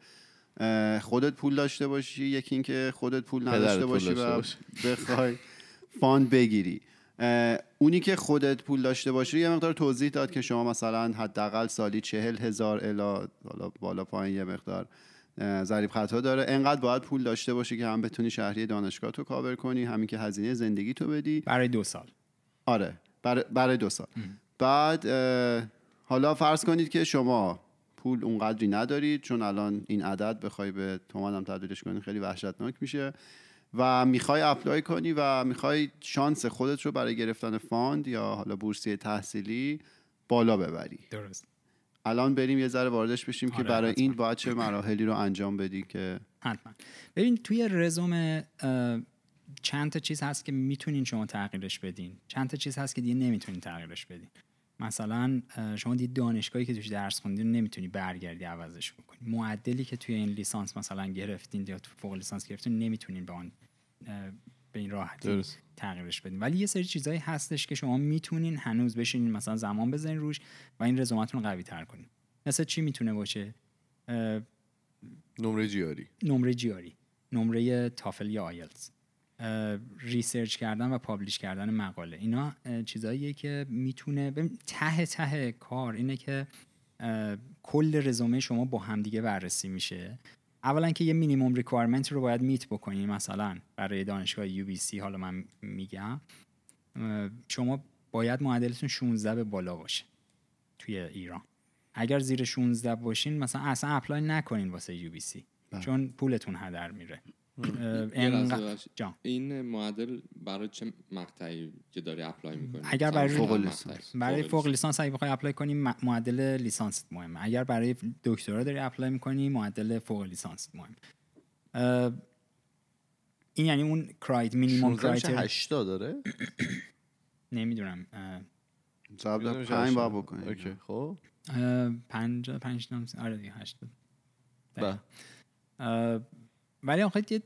خودت پول داشته باشی یکی اینکه خودت پول نداشته باشی و. بخوای fund بگیری. اونی که خودت پول داشته باشی یه مقدار توضیح داد که شما مثلا حداقل سالی چهل هزار الا بالا, بالا پایین یه مقدار ضریب خطا داره. انقدر باید پول داشته باشی که هم بتونی شهریه دانشگاه تو کاور کنی هم اینکه هزینه زندگی تو بدی. برای دو سال. آره برای, برای دو سال. بعد اه، حالا فرض کنید که شما پول اونقدری ندارید چون الان این عدد بخوای به تومان هم تبدیلش کنی خیلی وحشتناک میشه. و می‌خوای apply کنی و می‌خوای شانس خودت رو برای گرفتن fund یا حالا بورسیه تحصیلی بالا ببری. درست. الان بریم یه ذره واردش بشیم که آره، برای حتما. این باید چه مراحلی رو انجام بدی که حتما. ببین توی رزومه اه، چند تا چیز هست که می‌تونین شما تغییرش بدین. چند تا چیز هست که دیگه نمی‌تونین تغییرش بدین. مثلا شما دی دانشگاهی که توش درس خوندین رو نمی‌تونی برگردی عوضش بکنی. معدلی که توی این لیسانس مثلا گرفتین یا تو فوق لیسانس گرفتین نمی‌تونین به آن به این راحتی. تغییرش بدین. ولی یه سری چیزهایی هستش که شما می‌تونین هنوز بشینین مثلا زمان بزنین روش و این رزومتون رو قوی تر کنین. مثل چی می‌تونه باشه؟ نمره GRE. نمره GRE. نمره TOEFL یا IELTS. research کردن و publish کردن مقاله. اینا چیزاییه که می‌تونه ته ته کار اینه که کل رزومه شما با همدیگه بررسی میشه. اولا که یه minimum requirement رو باید meet بکنی مثلا برای دانشگاه UBC حالا من میگم. شما باید معدلتون 16 به بالا باشه توی ایران. اگر زیر 16 باشین مثلا اصلا apply نکنین واسه UBC چون پولتون هدر میره. جان. این معدل برای چه مقطعی که داری apply می‌کنی؟ اگر برای فوق لیسانس. برای فوق لیسانس. اگه بخوای apply کنی معدل لیسانس مهمه. اگر برای دکترا داری apply می‌کنی معدل فوق لیسانس مهمه این یعنی اون grade minimum 16 میشه grade 80 داره؟ نمی‌دونم. ضرب در میشه پنج 80. باید بکنی okay خب. اه، پنجاه پنج نام- آره دیگه هشتاد بله. اه، ولی آخه یه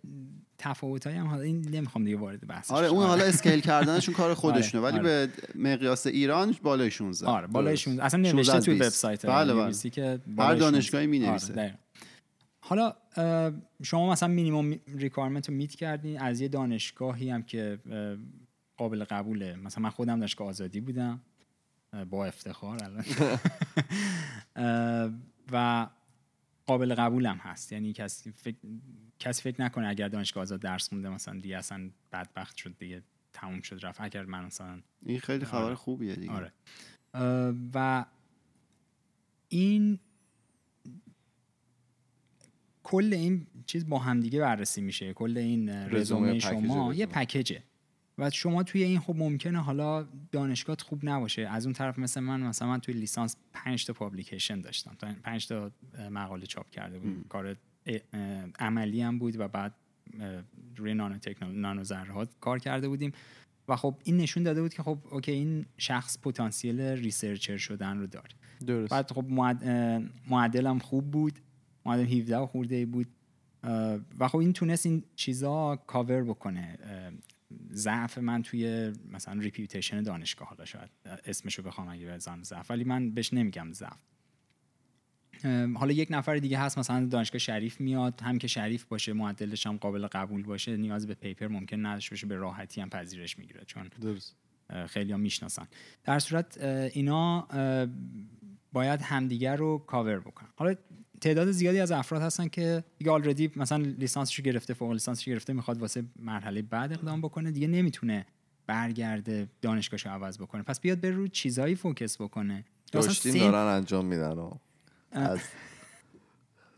تفاوتایی هم حالا این نمی‌خوام دیگه وارد بحثش آره. اون حالا scale کردنشون کار خودشونه ولی آره. به مقیاس ایران بالای 16 آره بالای درست. 16 اصلا 16 نوشته توی 20. وبسایت بله بله که هر بالای 16. دانشگاهی می آره، می‌نویسه دقیقاً. حالا شما مثلا minimum requirement رو meet کردین از یه دانشگاهی هم که قابل قبوله مثلا من خودم دانشگاه آزادی بودم با افتخار الان و قابل قبولم هست. یعنی کسی فکر کسی فکر نکنه اگر دانشگاه آزاد درس خونده مثلا دیگه اصلا بدبخت شد دیگه تموم شد رفت. اگر من مثلا این خیلی خبر آره. خوبیه دیگه. آره. و این کل این چیز با همدیگه بررسی میشه. کل این رزومه، رزومه پکیج شما یه رزومه. پکیجه. و شما توی این خب ممکنه حالا دانشگاهت خوب نباشه. از اون طرف مثل من مثلا من توی لیسانس پنج تا publication داشتم. تا پنج تا اه، مقاله چاپ کرده بودم. کار عملی هم بود و بعد روی nanotechnology نانو ذرات کار کرده بودیم. و خب این نشون داده بود که خب okay این شخص پتانسیل researcher شدن رو داره. درست. بعد خب معدلم خوب بود. معدل 17 و خورده بود. و خب این تونست این چیزا کاور بکنه. ضعف من توی مثلا reputation دانشگاه حالا شاید اسمشو بخوام اگه بزنم ضعف ولی من بهش نمیگم ضعف. حالا یک نفر دیگه هست مثلا دانشگاه شریف میاد هم که شریف باشه معدلش هم قابل قبول باشه نیاز به paper ممکن نداشته باشه به راحتی هم پذیرش می‌گیره چون درست. خیلی هم می‌شناسن. در صورت اینا باید همدیگر رو کاور بکنن. حالا تعداد زیادی از افراد هستن که دیگه already مثلا لیسانسش گرفته فوق لیسانسش گرفته می‌خواد واسه مرحله بعد اقدام بکنه دیگه نمی‌تونه برگرده دانشگاهش رو عوض بکنه. پس بیاد بر روی چیزایی focus بکنه. داشتین سین- دارن انجام میدن و از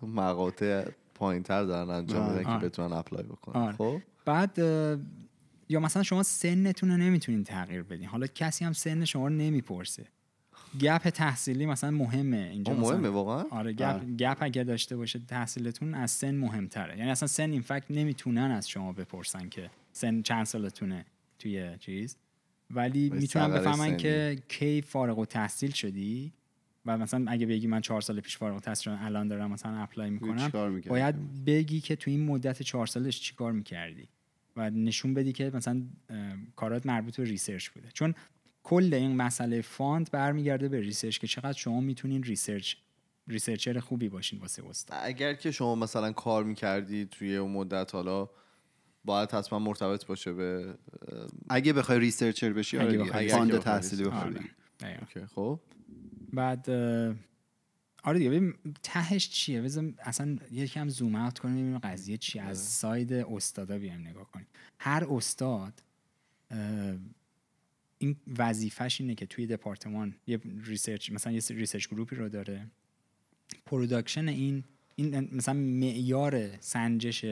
مقاطع پایین تر دارن انجام آره. میدن که آره. بتونن apply بکنن. آره. خب؟ بعد یا مثلا شما سنتون رو نمی‌تونین تغییر بدین. حالا کسی هم سن شما رو نمی‌پرسه. گپ تحصیلی مثلا مهمه. اینجا مهمه واقعا؟ آره گپ, گپ اگر داشته باشه تحصیلتون از سن مهمتره. یعنی اصلا سن این فکت نمی‌تونن از شما بپرسن که سن چند سالتونه توی چیز. ولی می‌تونن بفهمن. که کی فارغ و تحصیل شدی و مثلا اگه بگی من چهار سال پیش فارغ التحصیل شدم الان دارم مثلا اپلای می‌کنم؟ باید بگی که تو این مدت چهار سالش چیکار می‌کردی و نشون بدی که مثلا کارات مربوط به research بوده. چون کل این مسئله fund برمیگرده به research که چقدر شما می‌تونین research researcher خوبی باشین واسه استاد. اگر که شما مثلا کار می‌کردی توی اون مدت حالا باید حتما مرتبط باشه به اگه بخوای researcher بشی اگه آره. بخوای fund تحصیلی بشی. بخوای آره. خب. بعد آره دیگه ببین تهش چیه؟ بذار اصلا یکم zoom out کنیم ببینیم قضیه چی. از side استادا بیایم نگاه کنیم. هر استاد این وظیفش اینه که توی دپارتمان یه research مثلا یه research group ی رو داره. production این این مثلا معیار سنجش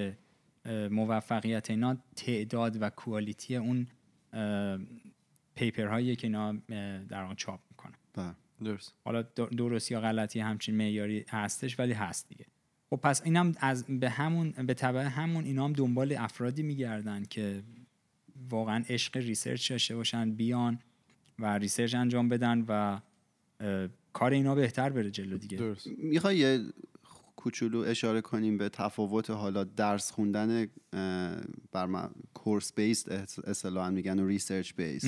موفقیت اینا تعداد و quality اون paper هایی که اینا در واقع چاپ می‌کنن. بله. درست. حالا در- درست یا غلطی همچین معیاری هستش ولی هست دیگه. خب پس اینم از به همون به تبع همون اینا هم دنبال افرادی میگردن که واقعا عشق research داشته باشن بیان و research انجام بدن و کار اینا بهتر بره جلو دیگه. درست. می‌خوای یه کوچولو اشاره کنیم به تفاوت حالا درس خوندن بر من course-based اصطلاحا میگن و research-based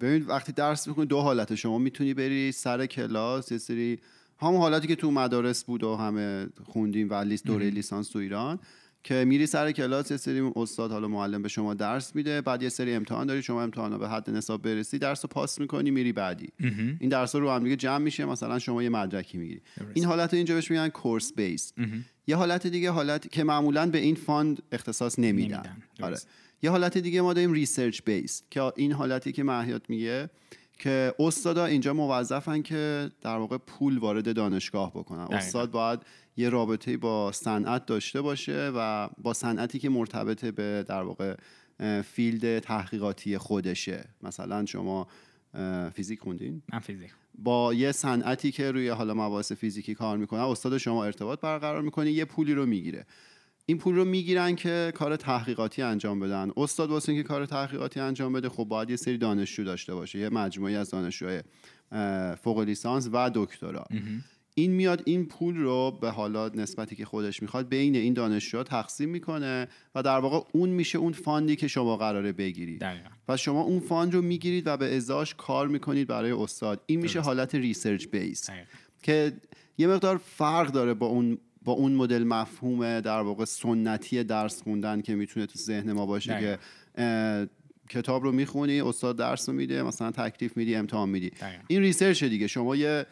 ببین وقتی درس می‌خونی دو حالت شما می‌تونی بری سر کلاس یه سری همون حالتی که تو مدارس بود و همه خوندیم و لیست دوره لیسانس تو ایران که میری سر کلاس یه سری استاد حالا معلم به شما درس میده بعد یه سری امتحان داری شما امتحانا به حد نصاب برسی درس رو پاس می‌کنی میری بعدی. این درس رو هم دیگه جمع میشه مثلا شما یه مدرکی می‌گیری. این حالت رو اینجا بهش میگن course based یه حالت دیگه حالت که معمولا به این fund اختصاص نمیدن, آره. یه حالت دیگه ما داریم research based که این حالتی که مهیار میگه که استادا اینجا موظفن که در واقع پول وارد دانشگاه بکنن. استاد باید یه رابطه با صنعت داشته باشه و با صنعتی که مرتبط به در واقع field تحقیقاتی خودشه. مثلا شما فیزیک خوندین؟ من فیزیک. با یه صنعتی که روی حالا مباحث فیزیکی کار می‌کنه استاد شما ارتباط برقرار می‌کنه یه پولی رو می‌گیره. این پول رو می‌گیرن که کار تحقیقاتی انجام بدن. استاد واسه اینکه کار تحقیقاتی انجام بده خب باید یه سری دانشجو داشته باشه. یه مجموعه از دانشجوهای فوق لیسانس و دکترا. این میاد این پول رو به حالا نسبتی که خودش می‌خواد بین این دانشجوها تقسیم می‌کنه و در واقع اون میشه اون fund ی که شما قراره بگیرید. دقیقا. و شما اون fund رو می‌گیرید و به ازاش کار می‌کنید برای استاد. این میشه حالت research based دقیقا. که یه مقدار فرق داره با اون با اون مدل مفهوم در واقع سنتی درس خوندن که می‌تونه تو ذهن ما باشه دقیقا. که کتاب رو می‌خونی استاد درس رو میده مثلا تکلیف میدی امتحان میدی. دقیقا. این research دیگه. شما یه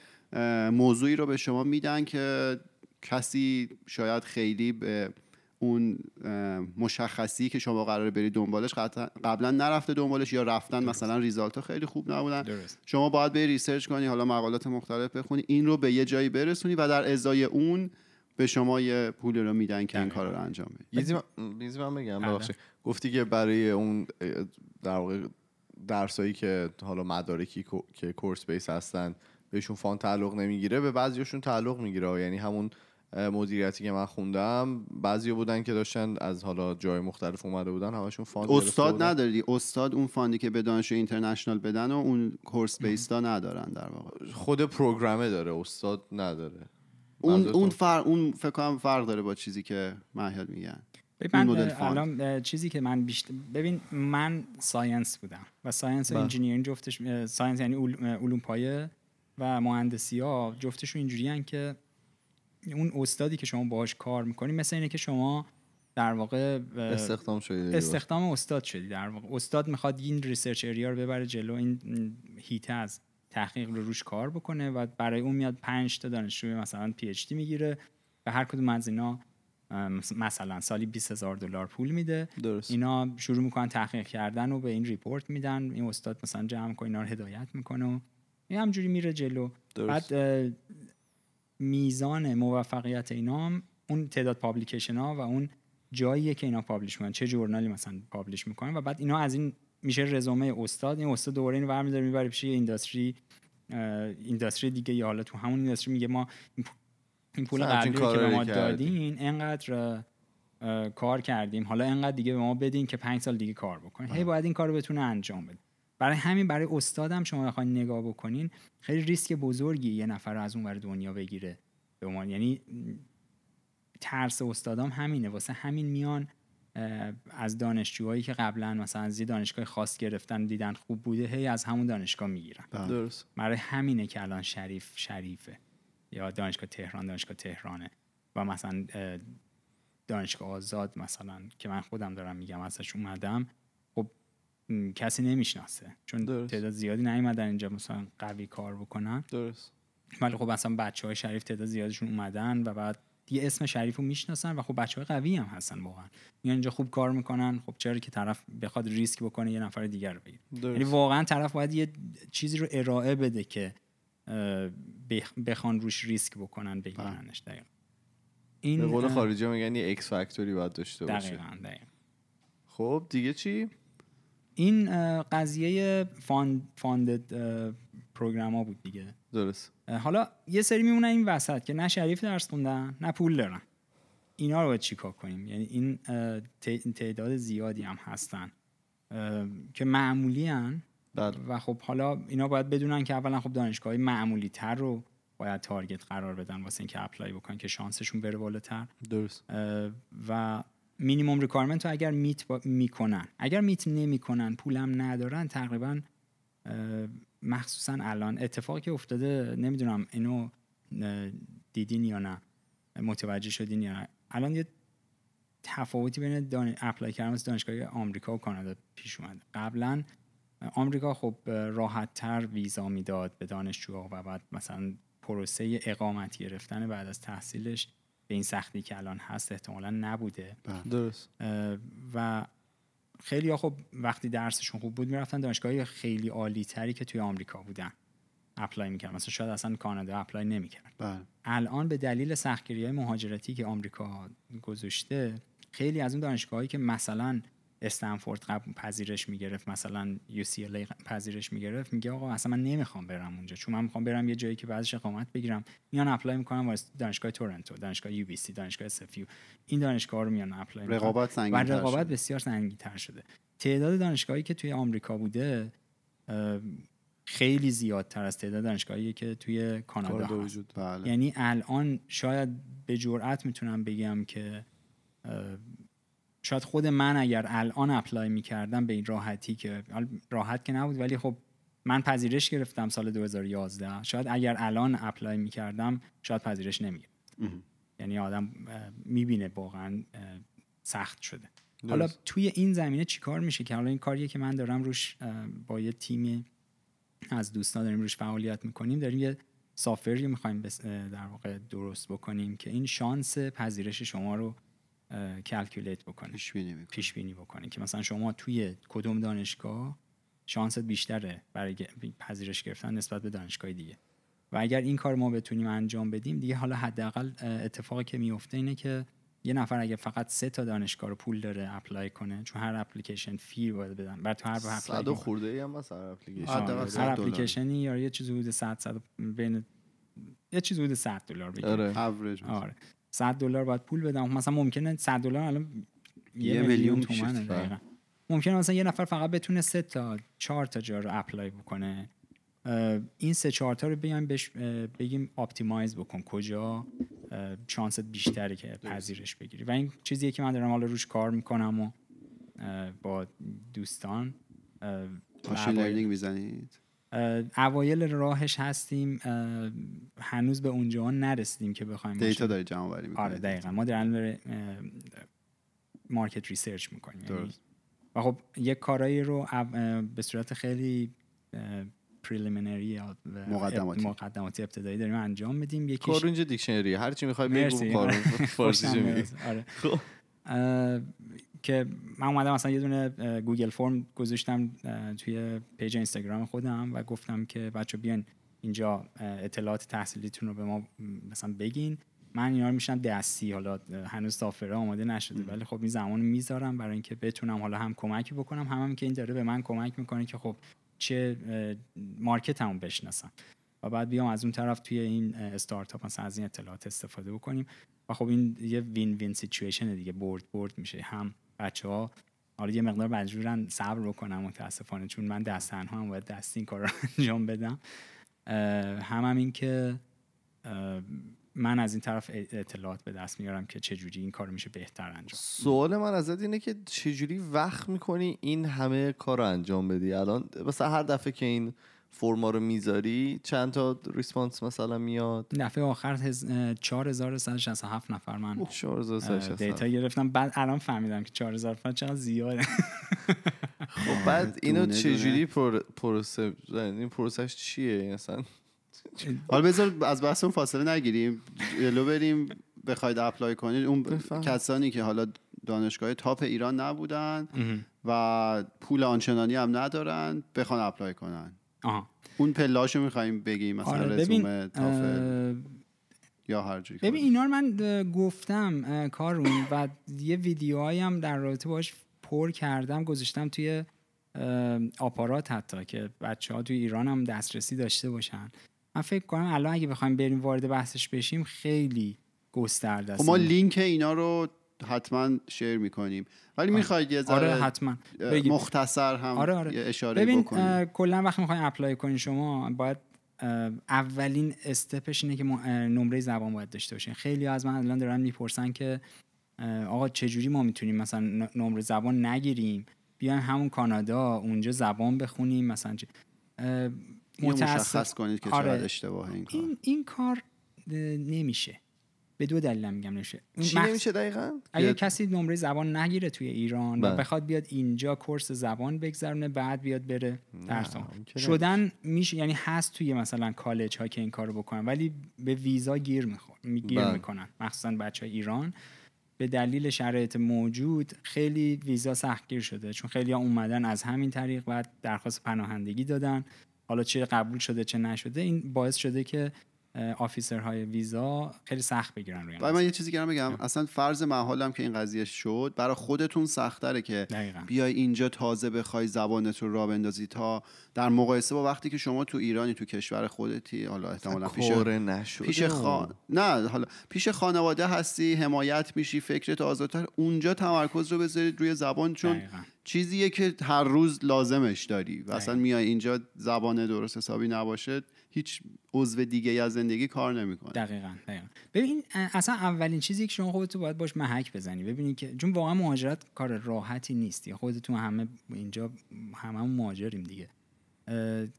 موضوعی رو به شما میدن که کسی شاید خیلی به اون مشخصی که شما قراره برید دنبالش قبلا نرفته دنبالش یا رفتن مثلا result ها خیلی خوب نبودن. درست. شما باید بری research کنی حالا مقالات مختلف بخونی این رو به یه جایی برسونی و در ازای اون به شما یه پول رو میدن که این کار رو انجام بدی. یه من- بگم بله. ببخشید. گفتی که برای اون در واقع درسایی که حالا مدارکی که کورس بیس هستن بهشون فان تعلق نمی‌گیره به بعضیشون تعلق می‌گیره یعنی همون مدیریتی که من خوندم بعضی بودن که داشتن از حالا جای مختلف اومده بودن همشون فان گرفته استاد. نداری استاد اون فاندی که به دانشجو اینترنشنال بدن و اون کورس بیستا ندارن در واقع خود پروگرامه داره استاد نداره اون؟ اون فرق اون فکر کنم فرق داره با چیزی که مهیار میگن من fund. الان چیزی که من بیشتر ببین من science بودم و science و بله. engineering جفتش science یعنی علوم پایه و مهندسی ها جفتشون اینجوریان که اون استادی که شما باهاش کار می‌کنی مثل اینه که شما در واقع استخدام شده استخدام استاد شدی در واقع. استاد می‌خواد این research area رو ببره جلو این م، حیطه از تحقیق رو روش کار بکنه و برای اون میاد پنج تا دانشجوی مثلا PhD می‌گیره و هر کدوم از اینا مثلا سالی 20 هزار دلار پول میده. درست. اینا شروع می‌کنن تحقیق کردن و به این report میدن. این استاد مثلا جمع کنه اینا رو هدایت می‌کنه و این همینجوری میره جلو. درست. بعد میزان موفقیت اینا هم اون تعداد publication ها و اون جاییه که اینا publish می‌کنن. چه journal ی مثلا publish می‌کنن و بعد اینا از این میشه رزومه استاد. این استاد دوباره اینو برمیداره می‌بره پیش اینداستری اینداستری دیگه یا حالا تو همون اینداستری میگه ما این پول- قبلی که به ما. دادین انقدر کار کردیم. حالا انقدر دیگه به ما بدین که پنج سال دیگه کار بکنین هی باید این کار رو بتونه انجام بده. برای همین برای استادم شما بخواید نگاه بکنین خیلی ریسک بزرگی یه نفر رو از اون ور دنیا بگیره. به عنوان یعنی ترس استادام همینه. واسه همین میان از دانشجوهایی که قبلا مثلا از یه دانشگاه خاص گرفتن دیدن خوب بوده هی از همون دانشگاه می‌گیرن. درست. برای همینه که الان شریف شریفه. یا دانشگاه تهران دانشگاه تهرانه. و مثلا اه، دانشگاه آزاد مثلا که من خودم دارم میگم ازش اومدم. کسی نمی‌شناسه. چون درست. تعداد زیادی نیومدن اینجا مثلا قوی کار بکنن. درست. ولی خب مثلا بچه های شریف تعداد زیادشون اومدن و بعد یه اسم شریف رو می‌شناسن و خب بچه های قوی هم هستن واقعا. میان اینجا خوب کار می‌کنن. خب چرا که طرف بخواد ریسک بکنه یه نفر دیگر رو بگیره. یعنی واقعا طرف باید یه چیزی رو ارائه بده که بخوان روش ریسک بکنن بگیرنش. دقیقا. این به قول خارجی ها میگن یه X factor ی باید داشته باشه. دقیقاً دقیقاً. خب دیگه چی؟ این قضیه fund funded program ها بود دیگه. درست. حالا یه سری میمونن این وسط که نه شریف درس خوندن نه پول دارن. اینا رو باید چیکار کنیم؟ یعنی این تعداد زیادی هم هستن که معمولی هن. بله. و خب حالا اینا باید بدونن که اولا خب دانشگاه معمولی تر رو باید target قرار بدن واسه اینکه apply بکنن که شانسشون بره بالاتر. درست. و minimum requirement رو اگر meet می‌کنن. اگر meet نمی‌کنن پولم ندارن تقریبا مخصوصا الان. اتفاقی که افتاده نمی‌دونم اینو دیدین یا نه متوجه شدین یا نه. الان یه تفاوتی بین دان... اپلای کردن واسه دانشگاه آمریکا و کانادا پیش اومده. قبلا آمریکا خب راحت تر ویزا می‌داد به دانشجوها و بعد مثلا پروسه اقامت گرفتن بعد از تحصیلش. به این سختی که الان هست احتمالا نبوده. درست. اه، و خیلی ها خب وقتی درسشون خوب بود می‌رفتن دانشگاه خیلی عالی تری که توی آمریکا بودن apply می‌کردن. مثلا شاید اصلا کانادا apply نمی‌کرد. بله. الان به دلیل سختگیری های مهاجرتی که آمریکا گذاشته خیلی از اون دانشگاهایی که مثلا استنفورد قبل پذیرش می‌گرفت مثلا UCLA پذیرش می‌گرفت میگه آقا اصلا من نمی‌خوام برم اونجا چون من می‌خوام برم یه جایی که بعدش اقامت بگیرم. میان apply می‌کنم واسه دانشگاه تورنتو دانشگاه UBC دانشگاه SFU این دانشگاه رو میان apply رقابت و سنگین رقابت بسیار سنگین‌تر شده. تعداد دانشگاهی که توی آمریکا بوده خیلی زیادتر از تعداد دانشگاهی که توی کانادا وجود بله. یعنی الان شاید به جرئت می‌تونم بگم که شاید خود من اگر الان اپلای می‌کردم به این راحتی که راحت که نبود ولی خب من پذیرش گرفتم سال 2011 شاید اگر الان اپلای می‌کردم شاید پذیرش نمی‌گرفت مهم. یعنی آدم می‌بینه واقعا سخت شده حالا. توی این زمینه چیکار میشه که حالا این کاریه که من دارم روش با یه تیمی از دوستان داریم روش فعالیت می‌کنیم داریم یه سافری می‌خوایم در واقع درست بکنیم که این شانس پذیرش شما رو کلکولیت بکنه پیش بینی می‌کنه. پیش بینی بکنه که مثلا شما توی کدوم دانشگاه شانست بیشتره برای پذیرش گرفتن نسبت به دانشگاه دیگه و اگر این کار ما بتونیم انجام بدیم دیگه حالا حداقل اتفاقی که میفته اینه که یه نفر اگه فقط سه تا دانشگاه رو پول داره apply کنه چون هر application fee باید بدن بعد تو هر apply صد و می‌کنی. خورده ای هم هر اپلیکیشن هر دلار. اپلیکیشنی یا یه چیزی حدود 100 100 بین یه چیزی حدود 100 دلار بگیر آره. آره 100 دلار باید پول بدم. مثلا ممکنه 100 دلار الان یه, میلیون تومنه میشه. دقیقاً. ممکنه مثلا یه نفر فقط بتونه سه تا چهار تا جا رو apply بکنه. این سه چهار تا رو بیایم اه، بگیم optimize بکن. کجا؟ اه، شانست بیشتره که پذیرش بگیری. و این چیزیه که من دارم حالا روش کار می‌کنم و با دوستان. machine learning می‌زنید؟ اوایل راهش هستیم هنوز به اونجا نرسیدیم که بخوایم data داری جمع آوری. آره دقیقا ما داریم market research می‌کنیم یعنی درست. و خب یک کارایی رو به صورت خیلی preliminary یا مقدماتی. مقدماتی ابتدایی داریم انجام میدیم یکیش کارو اینجا دیکشنری هر چی می‌خوای بگو مرسی کارو آره. فارسی. آره. که من اومدم مثلا یه دونه Google Form گذاشتم توی page اینستاگرام خودم و گفتم که بچه بیان اینجا اطلاعات تحصیلیتون رو به ما مثلا بگین. من اینا رو میشم دستی حالا هنوز software آماده نشده. ولی خب این زمان می‌ذارم برای اینکه بتونم حالا هم کمکی بکنم. هم, هم که این داره به من کمک می‌کنه که خب چه market همون بشناسم. و بعد بیام از اون طرف توی این استارتاپ مثلا از این اطلاعات استفاده بکنیم. و خب این یه win-win situation دیگه برد برد میشه. هم بچه ها حالا یه مقدار مجبورن صبر بکنم متاسفانه چون من دست تنها هم باید دست این کار رو انجام بدم. هم هم این که من از این طرف اطلاعات به دست میارم که چجوری این کار میشه بهتر انجام. سوال من ازت اینه که چجوری وقت می‌کنی این همه کار رو انجام بدی؟ الان مثلا هر دفعه که این فرم‌ا رو می‌ذاری چند تا response مثلا میاد؟ دفعه آخر هز- اه، 4167 نفر من اه، 4167 data گرفتم. بعد الان فهمیدم که 4000 نفر چقدر زیاده. خب بعد اینو چجوری پر- پروسه این پروسش چیه؟ مثلا حالا بذار از بحث اون فاصله نگیریم. جلو بریم بخواید apply کنید. اون. کسانی که حالا دانشگاه top ایران نبودن و پول آنچنانی هم ندارن بخوان اپلای کنن. آها اون پلاشو می‌خوایم بگیم مثلا آره ببین رزومه تافل یا هر جوری ببین. اینا رو من گفتم کارون و یه ویدیوهایی هم در رابطه باش پر کردم گذاشتم توی آپارات حتی که بچه ها توی ایران هم دسترسی داشته باشن من فکر کنم الان اگه بخوایم بریم وارد بحثش بشیم خیلی گسترده خب است ما. لینک اینا رو حتما شیر می‌کنیم. ولی می‌خواید یه آره حتما. اه، بگید. مختصر هم آره آره. یه اشاره ببین کلا وقتی می‌خواین اپلای کنین شما باید اولین استپش اینه که نمره زبان باید داشته باشین. خیلی از من الان دارن می‌پرسن که آقا چجوری ما می‌تونیم مثلا نمره زبان نگیریم؟ بیایم همون کانادا اونجا زبان بخونیم مثلا چه- متاسف- مشخص کنید که آره. چقدر اشتباه این کار. این این کار نمیشه. به دو دلیل میگم نمیشه این چی مخص- نمیشه دقیقا؟ اگه کسی نمره زبان نگیره توی ایران و بله. بخواد بیاد اینجا کورس زبان بگذرونه بعد بیاد بره درس شدن میشه یعنی هست توی مثلا کالج ها که این کارو بکنن ولی به ویزا گیر میخور گیر بله. می‌کنن مخصوصا بچه های ایران. به دلیل شرایط موجود خیلی ویزا سختگیر شده چون خیلی ها اومدن از همین طریق بعد درخواست پناهندگی دادن. حالا چه قبول شده چه نشده این باعث شده که آفیسرهای ویزا خیلی سخت بگیرن روی من یه چیزی که بگم اصلا فرض محالم که این قضیه شد برای خودتون سختره که دقیقاً. بیای اینجا تازه بخوای زبانت رو را بندازی تا در مقایسه با وقتی که شما تو ایرانی تو کشور خودتی حالا احتمالا پیش نشده پیش خان... نه حالا پیش خانواده هستی حمایت میشی فکرت آزادتر اونجا تمرکز رو بذارید روی زبان چون دقیقاً. چیزیه که هر روز لازمش داری و اصلا. میای اینجا زبان درست حسابی نباشه هیچ عضو دیگه از زندگی کار نمی‌کنه. دقیقا دقیقا. ببین اصلا اولین چیزی که شما خودتو باید باش محک بزنی. ببینی که چون واقعا مهاجرت کار راحتی نیست. یا خودتون همه اینجا همه مهاجریم دیگه.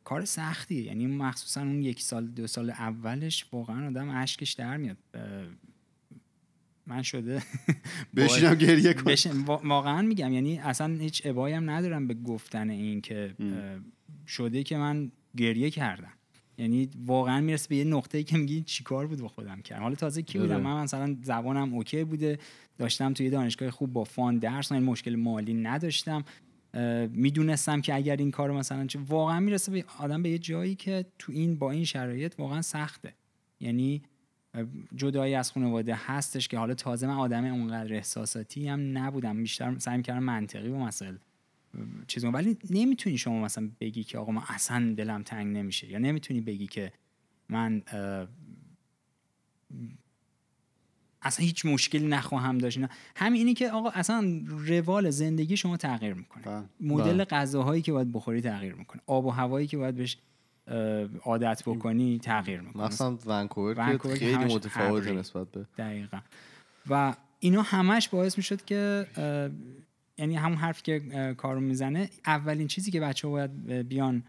کار سختیه یعنی مخصوصا اون یک سال دو سال اولش واقعا آدم اشکش در میاد. من شده بشینم گریه کنم. واقعا میگم. یعنی اصلا هیچ ابایی هم ندارم به گفتن این که شده که من گریه کردم. یعنی واقعا می‌رسه به یه نقطه ای که میگی چیکار بود با خودم کردم. حالا تازه کی بودم. من مثلا زبانم اوکی بوده. داشتم توی دانشگاه خوب با فان درس این مشکل مالی نداشتم. می‌دونستم که اگر این کارو مثلا چه واقعا می‌رسه به آدم به یه جایی که تو این با این شرایط واقعا سخته. یعنی جدایی از خانواده هستش که حالا تازه من آدم اونقدر احساساتی هم نبودم. بیشتر سعی می‌کردم منطقی با مسائل چیز. ولی نمی‌تونی شما مثلا بگی که آقا من اصلا دلم تنگ نمیشه یا نمی‌تونی بگی که من اصلا هیچ مشکلی نخواهم داشت. همین اینی که آقا اصلا روال زندگی شما تغییر می‌کنه بله. مدل بله. غذاهایی که باید بخوری تغییر می‌کنه آب و هوایی که باید بهش عادت بکنی تغییر می‌کنه مثلا ونکوور که خیلی متفاوته ابری. نسبت به دقیقا و اینا همش باعث می‌شد که یعنی همون حرفی که کارو می‌زنه اولین چیزی که بچه باید بیان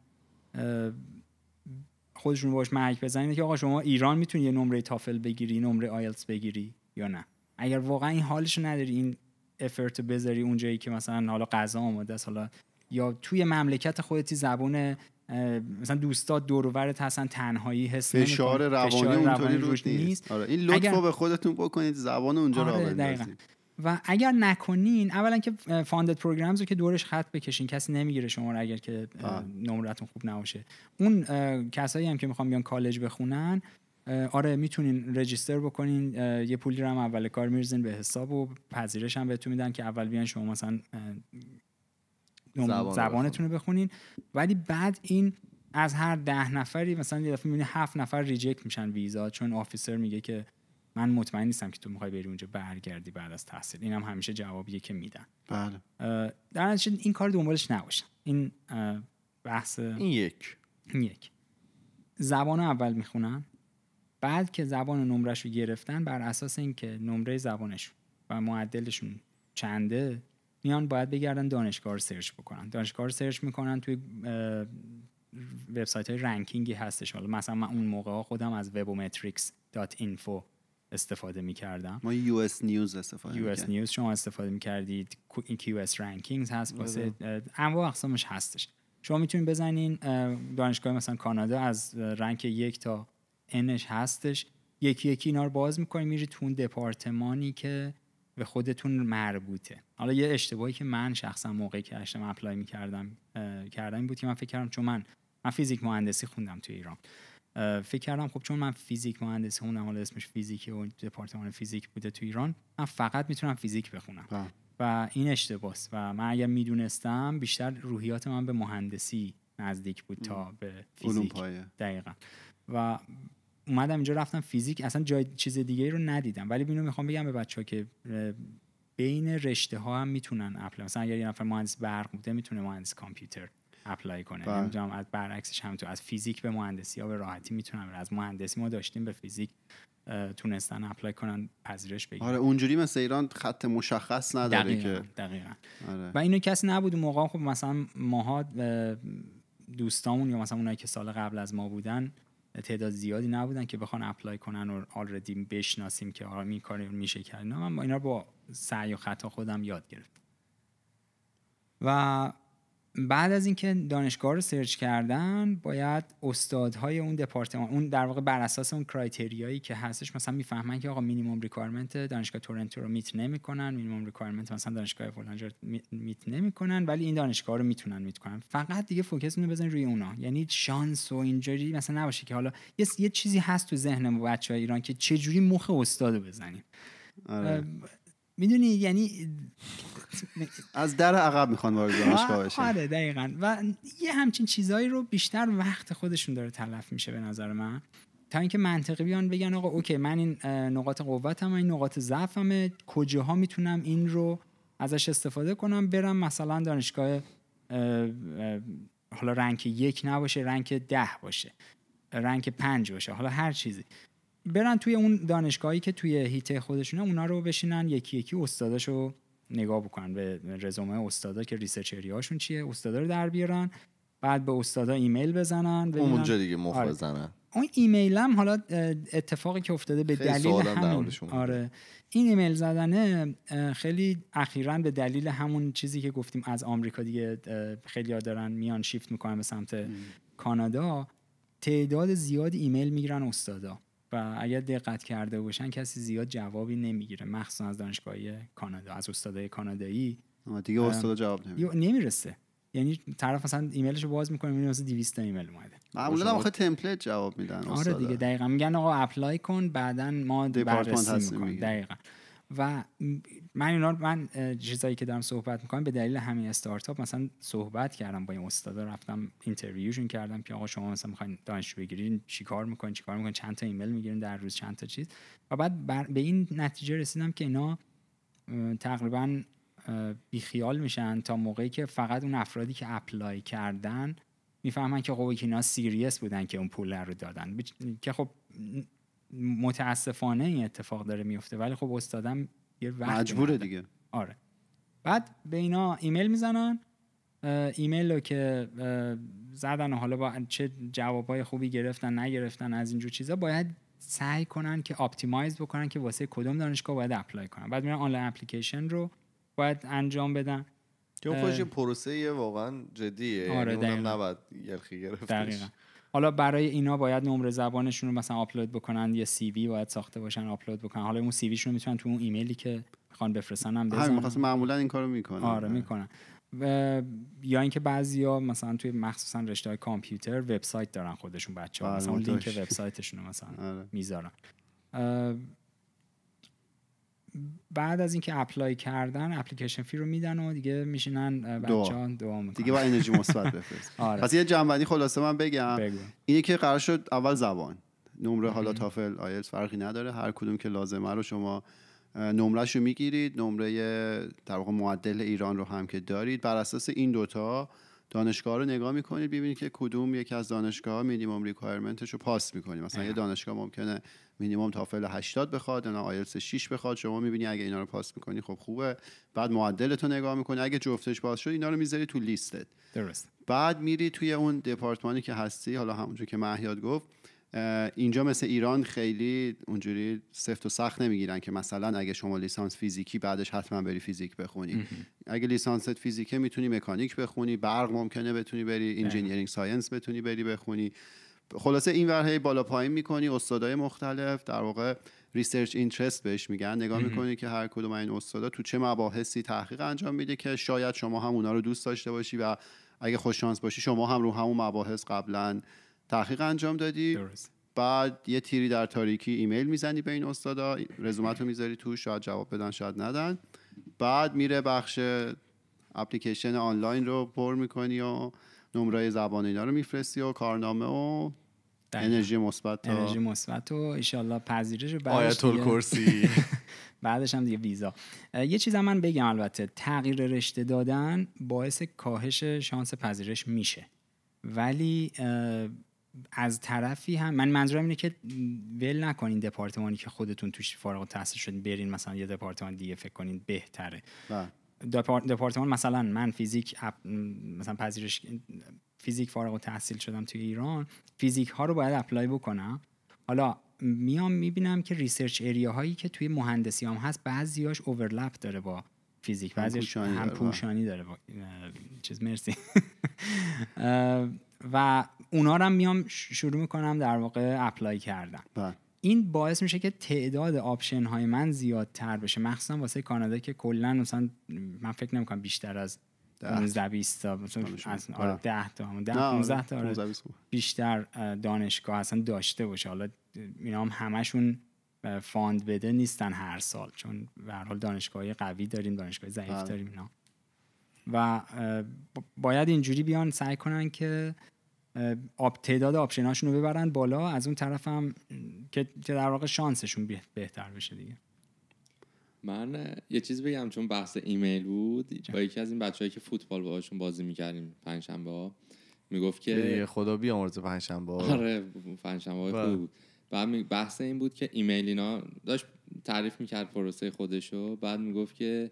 خودشون باش محک بزنن اینه که آقا شما ایران می‌تونی یه نمره تافل بگیری نمره آیلتس بگیری یا نه اگر واقعا این حالش نداری این افرت بذاری اونجایی که مثلا حالا غذا آماده است حالا یا توی مملکت خودتی زبون مثلا دوستات دور و برت هستن تنهایی حس فشار. روانی فشار اونطوری روانی روش نیست آره این اگر- لطفو به خودتون بکنید زبان اونجا آره، را. بندازید و اگر نکنین اولا که فاندد پروگرامز رو که دورش خط بکشین کسی نمی‌گیره شما رو اگر که. نمرتون خوب نباشه. اون کسایی هم که می‌خوان بیان کالج بخونن آره می‌تونین رجیستر بکنین یه پولی رو هم اول کار میرزین به حساب و پذیرش هم بهتون میدن که اول بیان شما مثلا زبان زبانتون رو بخونین. ولی بعد این از هر ده نفری مثلا یه دفعه می‌بینی هفت نفر ریجکت میشن ویزا چون آفیسر میگه که من مطمئن نیستم که تو می‌خوای بری اونجا برگردی بعد از تحصیل. اینم همیشه جوابیه که میدن بله. در این کار دنبالش نباشن این بحث این یک. این یک. زبان اول می‌خونن بعد که زبان نمرش رو گرفتن بر اساس اینکه نمره زبانشون و معدلشون چنده میان باید بگردن دانشگاه رو search بکنن. دانشگاه رو search می‌کنن توی وبسایت های ranking ی هستش. حالا مثلا من اون موقع ها خودم از webometrics.info استفاده می‌کردم. ما US News استفاده US. News شما استفاده می‌کردید. QS Rankings هست واسه اه، انواع اقسامش هستش. شما می‌تونید بزنین اه، دانشگاه مثلا کانادا از rank یک تا n ش هستش. یکی یکی اینا رو باز می‌کنید میری تو اون دپارتمانی که به خودتون مربوطه. حالا یه اشتباهی که من شخصا موقعی که داشتم apply می‌کردم کردم این بود که من فکر کردم چون من من فیزیک مهندسی خوندم توی ایران. فکر کردم خب چون من فیزیک مهندسی خوندم حالا اسمش فیزیک و دپارتمان فیزیک بوده تو ایران من فقط می‌تونم فیزیک بخونم. بله. و این اشتباهه و من اگر می‌دونستم بیشتر روحیات من به مهندسی نزدیک بود تا به فیزیک. دقیقا. و اومدم اینجا رفتم فیزیک اصلا جای چیز دیگه رو ندیدم. ولی اینو می‌خوام بگم به بچه ها که بین رشته ها هم می‌تونن apply مثلا اگر یه نفر مهندس برق بوده می‌تونه مهندس کامپیوتر apply کنه. بله. نمی‌دونم از برعکسش همینطور از فیزیک به مهندسی ها به راحتی می‌تونن برن. از مهندسی ما داشتیم به فیزیک تونستن apply کنن پذیرش بگیرن. آره اونجوری مثل ایران خط مشخص نداره دقیقاً که. دقیقاً. آره. و اینو کسی نبود اون موقع خب مثلا ماها اه، دوستامون یا مثلا اونایی که سال قبل از ما بودن تعداد زیادی نبودن که بخوان apply کنن و already بشناسیم که آره این کار میشه کرد. اینا من با اینا رو با سعی و خطا خودم یاد گرفتم. و بعد از اینکه دانشگاه رو search کردن باید استادهای اون دپارتمان اون در واقع بر اساس اون criteria یی که هستش مثلا می‌فهمن که آقا minimum requirement دانشگاه تورنتو رو meet نمی‌کنن minimum requirement مثلا دانشگاه می- میت نمی‌کنن ولی این دانشگاه رو می‌تونن میت کنن. فقط دیگه فوکستون رو بزنید روی اونا. یعنی شانس و اینجوری مثلا نباشه که حالا یه, یه چیزی هست تو ذهن ما بچه ایران که چه جوری مخ استاد رو بزنیم. آره. می‌دونی یعنی از در عقب می‌خوان وارد دانشگاه بشن. آره دقیقا. و یه همچین چیزایی رو بیشتر وقت خودشون داره تلف میشه به نظر من. تا اینکه منطقی بیان بگن آقا اوکی من این نقاط قوتم این نقاط ضعفمه کجاها می‌تونم این رو ازش استفاده کنم برم مثلا دانشگاه اه، اه، حالا rank یک نباشه rank ده باشه rank پنج باشه حالا هر چیزی. برن توی اون دانشگاهی که توی حیطه خودشونه اونا رو بشینن یکی یکی استاداشو نگاه بکنن. به رزومه استادا که research هاشون چیه استادا رو در بیارن بعد به استادا ایمیل بزنن ببینن. اونجا دیگه مخ آره. بزنن. اون ایمیل هم حالا اتفاقی که افتاده به دلیل همین. آره. این ایمیل زدنه خیلی اخیرا به دلیل همون چیزی که گفتیم از آمریکا دیگه خیلی دارن میان شیفت می‌کنن به سمت کانادا. تعداد زیاد ایمیل می‌گیرن استادا. و اگر دقت کرده باشن کسی زیاد جوابی نمی‌گیره مخصوصا از دانشگاهی کانادا از استادای کانادایی. دیگه استاد جواب نمیده. نمی‌رسه. یعنی طرف مثلا ایمیلشو باز می‌کنه می‌بینه مثلا 200 تا ایمیل اومده. معمولا هم آخه template جواب میدن آره. دیگه دقیقا میگن آقا apply کن بعدا ما بررسی می‌کنیم. دقیقا. و من اینا من چیزایی که دارم صحبت می‌کنم به دلیل همین استارتاپ مثلا صحبت کردم با این استادا رفتم interview شون کردم که آقا شما مثلا می‌خواین دانشجو بگیرین چیکار می‌کنین چیکار می‌کنین چند تا ایمیل می‌گیرین در روز چند تا چیز. و بعد بر به این نتیجه رسیدم که اینا تقریبا بیخیال میشن تا موقعی که فقط اون افرادی که apply کردن می‌فهمن که خب اینا serious بودن که اون پول رو دادن. که خب متاسفانه این اتفاق داره میفته ولی خب استادم یه وقت مجبوره دیگه. آره. بعد به اینا ایمیل می‌زنن ایمیل رو که زدن و حالا با چه جوابای خوبی گرفتن نگرفتن از اینجور چیزا باید سعی کنن که optimize بکنن که واسه کدوم دانشگاه باید apply کنن. بعد میرن online application رو باید انجام بدن. که. خودش یه پروسه واقعا جدیه آره، یعنی اونم دقیقاً. نباید یلخی گرفتش. دقیقا. حالا برای اینا باید نمره زبانشون رو مثلا آپلود بکنن یه CV باید ساخته باشن آپلود بکنن. حالا اون CV شون رو می‌تونن تو اون ایمیلی که می‌خوان بفرستن هم بزنن. معمولا این کارو می‌کنه آره می‌کنن. و یا اینکه بعضیا مثلا توی مخصوصا رشته های کامپیوتر وبسایت دارن خودشون بچه ها بله، مثلا اون link. website شون رو مثلا آره. می‌ذارن. بعد از اینکه apply کردن application fee رو میدن و دیگه میشینن دعا. بچه ها دعا دیگه با انرژی مثبت بفرست. آره. پس یه جمع‌بندی خلاصه من بگم. بگو. اینه که قرار شد اول زبان. نمره حالا TOEFL IELTS فرقی نداره. هر کدوم که لازمه رو شما نمرهش رو می‌گیرید. نمره در واقع معدل ایران رو هم که دارید. بر اساس این دوتا دانشگاه رو نگاه می‌کنید. ببینید که کدوم یکی از دانشگاه minimum requirement ش رو pass می‌کنید مثلا یه دانشگاه ممکنه minimum TOEFL 80 بخواد یا آیلتس 6 بخواد. شما می‌بینی اگه اینا رو pass می‌کنی خب خوبه. بعد معدلت رو نگاه می‌کنی. اگه جفتش پاس شد اینا رو می‌ذاری تو لیستت. درست. بعد میری توی اون دپارتمانی که هستی حالا همونجور که مهیاد گفت اینجا مثل ایران خیلی اونجوری سفت و سخت نمی‌گیرن که مثلا اگه شما لیسانس فیزیکی بعدش حتما بری فیزیک بخونی. اگه لیسانست فیزیکه می‌تونی مکانیک بخونی. برق ممکنه بتونی بری. engineering science بتونی بری بخونی. خلاصه این ور هی بالا پایین می‌کنی استادای مختلف در واقع research interest بهش میگن نگاه می‌کنی که هر کدوم این استادا تو چه مباحثی تحقیق انجام میده که شاید شما هم اونا رو دوست داشته باشی و اگه خوش شانس باشی شما هم رو همون مباحث قبلا تحقیق انجام دادی. درست. بعد یه تیری در تاریکی ایمیل می‌زنی به این استادا رزومت رو می‌ذاری تو شاید جواب بدن شاید ندن. بعد میره بخش application online رو پر می‌کنی و نمره زبان اینا رو میفرستی و کارنامه و. انرژی مثبت انرژی مثبت و ایشالله پذیرش بعدش آیت الکرسی. بعدش هم دیگه ویزا. یه چیز هم من بگم البته تغییر رشته دادن باعث کاهش شانس پذیرش میشه. ولی از طرفی هم من منظورم اینه که ول نکنین دپارتمانی که خودتون توش فارغ التحصیل شدین برین مثلا یه دپارتمان دیگه فکر کنین بهتره. بله. دپار- دپارتمان مثلا من فیزیک مثلا پذیرش فیزیک فارغ التحصیل شدم توی ایران فیزیک ها رو باید apply بکنم. حالا میام می‌بینم که research area هایی که توی مهندسی هم هست بعضیاش overlap داره با فیزیک بعضیش پوشانی هم پوشانی داره با چیز مرسی. و اونا رو هم میام شروع می‌کنم در واقع apply کردن. بله. این باعث میشه که تعداد option های من زیادتر بشه. مخصوصا واسه کانادا که کلا مثلا من فکر نمی‌کنم بیشتر از 15 20 تا مثلا آره بله. 10 تا همون 10 نه، 15 تا آره 15 20 خوب. بیشتر اه، دانشگاه اصلا داشته باشه حالا اینا هم همشون fund بده نیستن هر سال چون به هر حال دانشگاه قوی داریم دانشگاه ضعیف بله. داریم اینا و باید اینجوری بیان سعی کنن که اه تعداد option اشون رو ببرن بالا از اون طرف هم که در واقع شانسشون به- بهتر بشه دیگه من یه چیز بگم چون بحث ایمیل بود با یکی از این بچه‌هایی که فوتبال باهاشون بازی می‌کردیم پنجشنبه ها می‌گفت که خدا بیامرز پنجشنبه آره پنجشنبه های. خوبی بود بعد بحث این بود که ایمیل اینا داشت تعریف می‌کرد پروسه خودشو بعد می‌گفت که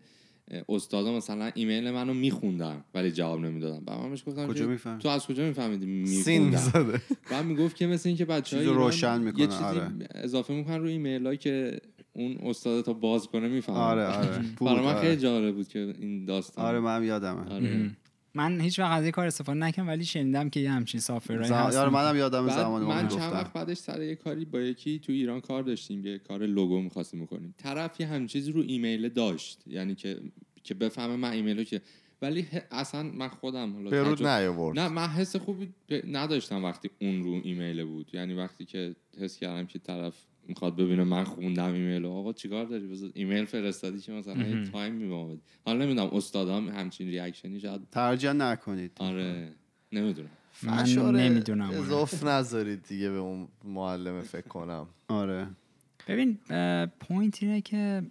استادا مثلا ایمیل منو میخوندن ولی جواب نمی‌دادن بعد من بهش گفتم کجا؟ تو از کجا میفهمیدی میخوندن بعد می‌گفت که مثل اینکه بچه چیزو روشن می‌کنه، یه چیزی آره. اضافه می‌کنن روی ایمیل هایی که اون استاد تا باز کنه می‌فهمه. آره آره. برای من آره. خیلی جالب بود که این داستان. آره من یادمه. آره. من هیچ وقت از این کار استفاده نکردم ولی شنیدم که یه همچین سافرهایی زم... هستن یار منم یادم بعد زمان من چند وقت بعدش سر یه کاری با یکی تو ایران کار داشتیم یه کار لوگو می‌خواستیم بکنیم. طرف یه همین چیزی رو ایمیل داشت یعنی که که بفهمه من ایمیلو که ولی اصلا من خودم حالا برود نیاورد. نه من حس خوبی نداشتم وقتی اون رو ایمیل بود. یعنی وقتی که حس کردم که طرف می‌خواد ببینه من خوندم ایمیل. آقا چیکار داری؟ بذار ایمیل فرستادی که مثلا یه تایم میبامد حالا نمی‌دونم استادام همچین ریاکشنی شاید ترجیح نکنید. آره. نمی‌دونم. من فشار نمی‌دونم. اضاف نذارید دیگه به اون معلمه فکر کنم. آره. ببین پوینت اینه که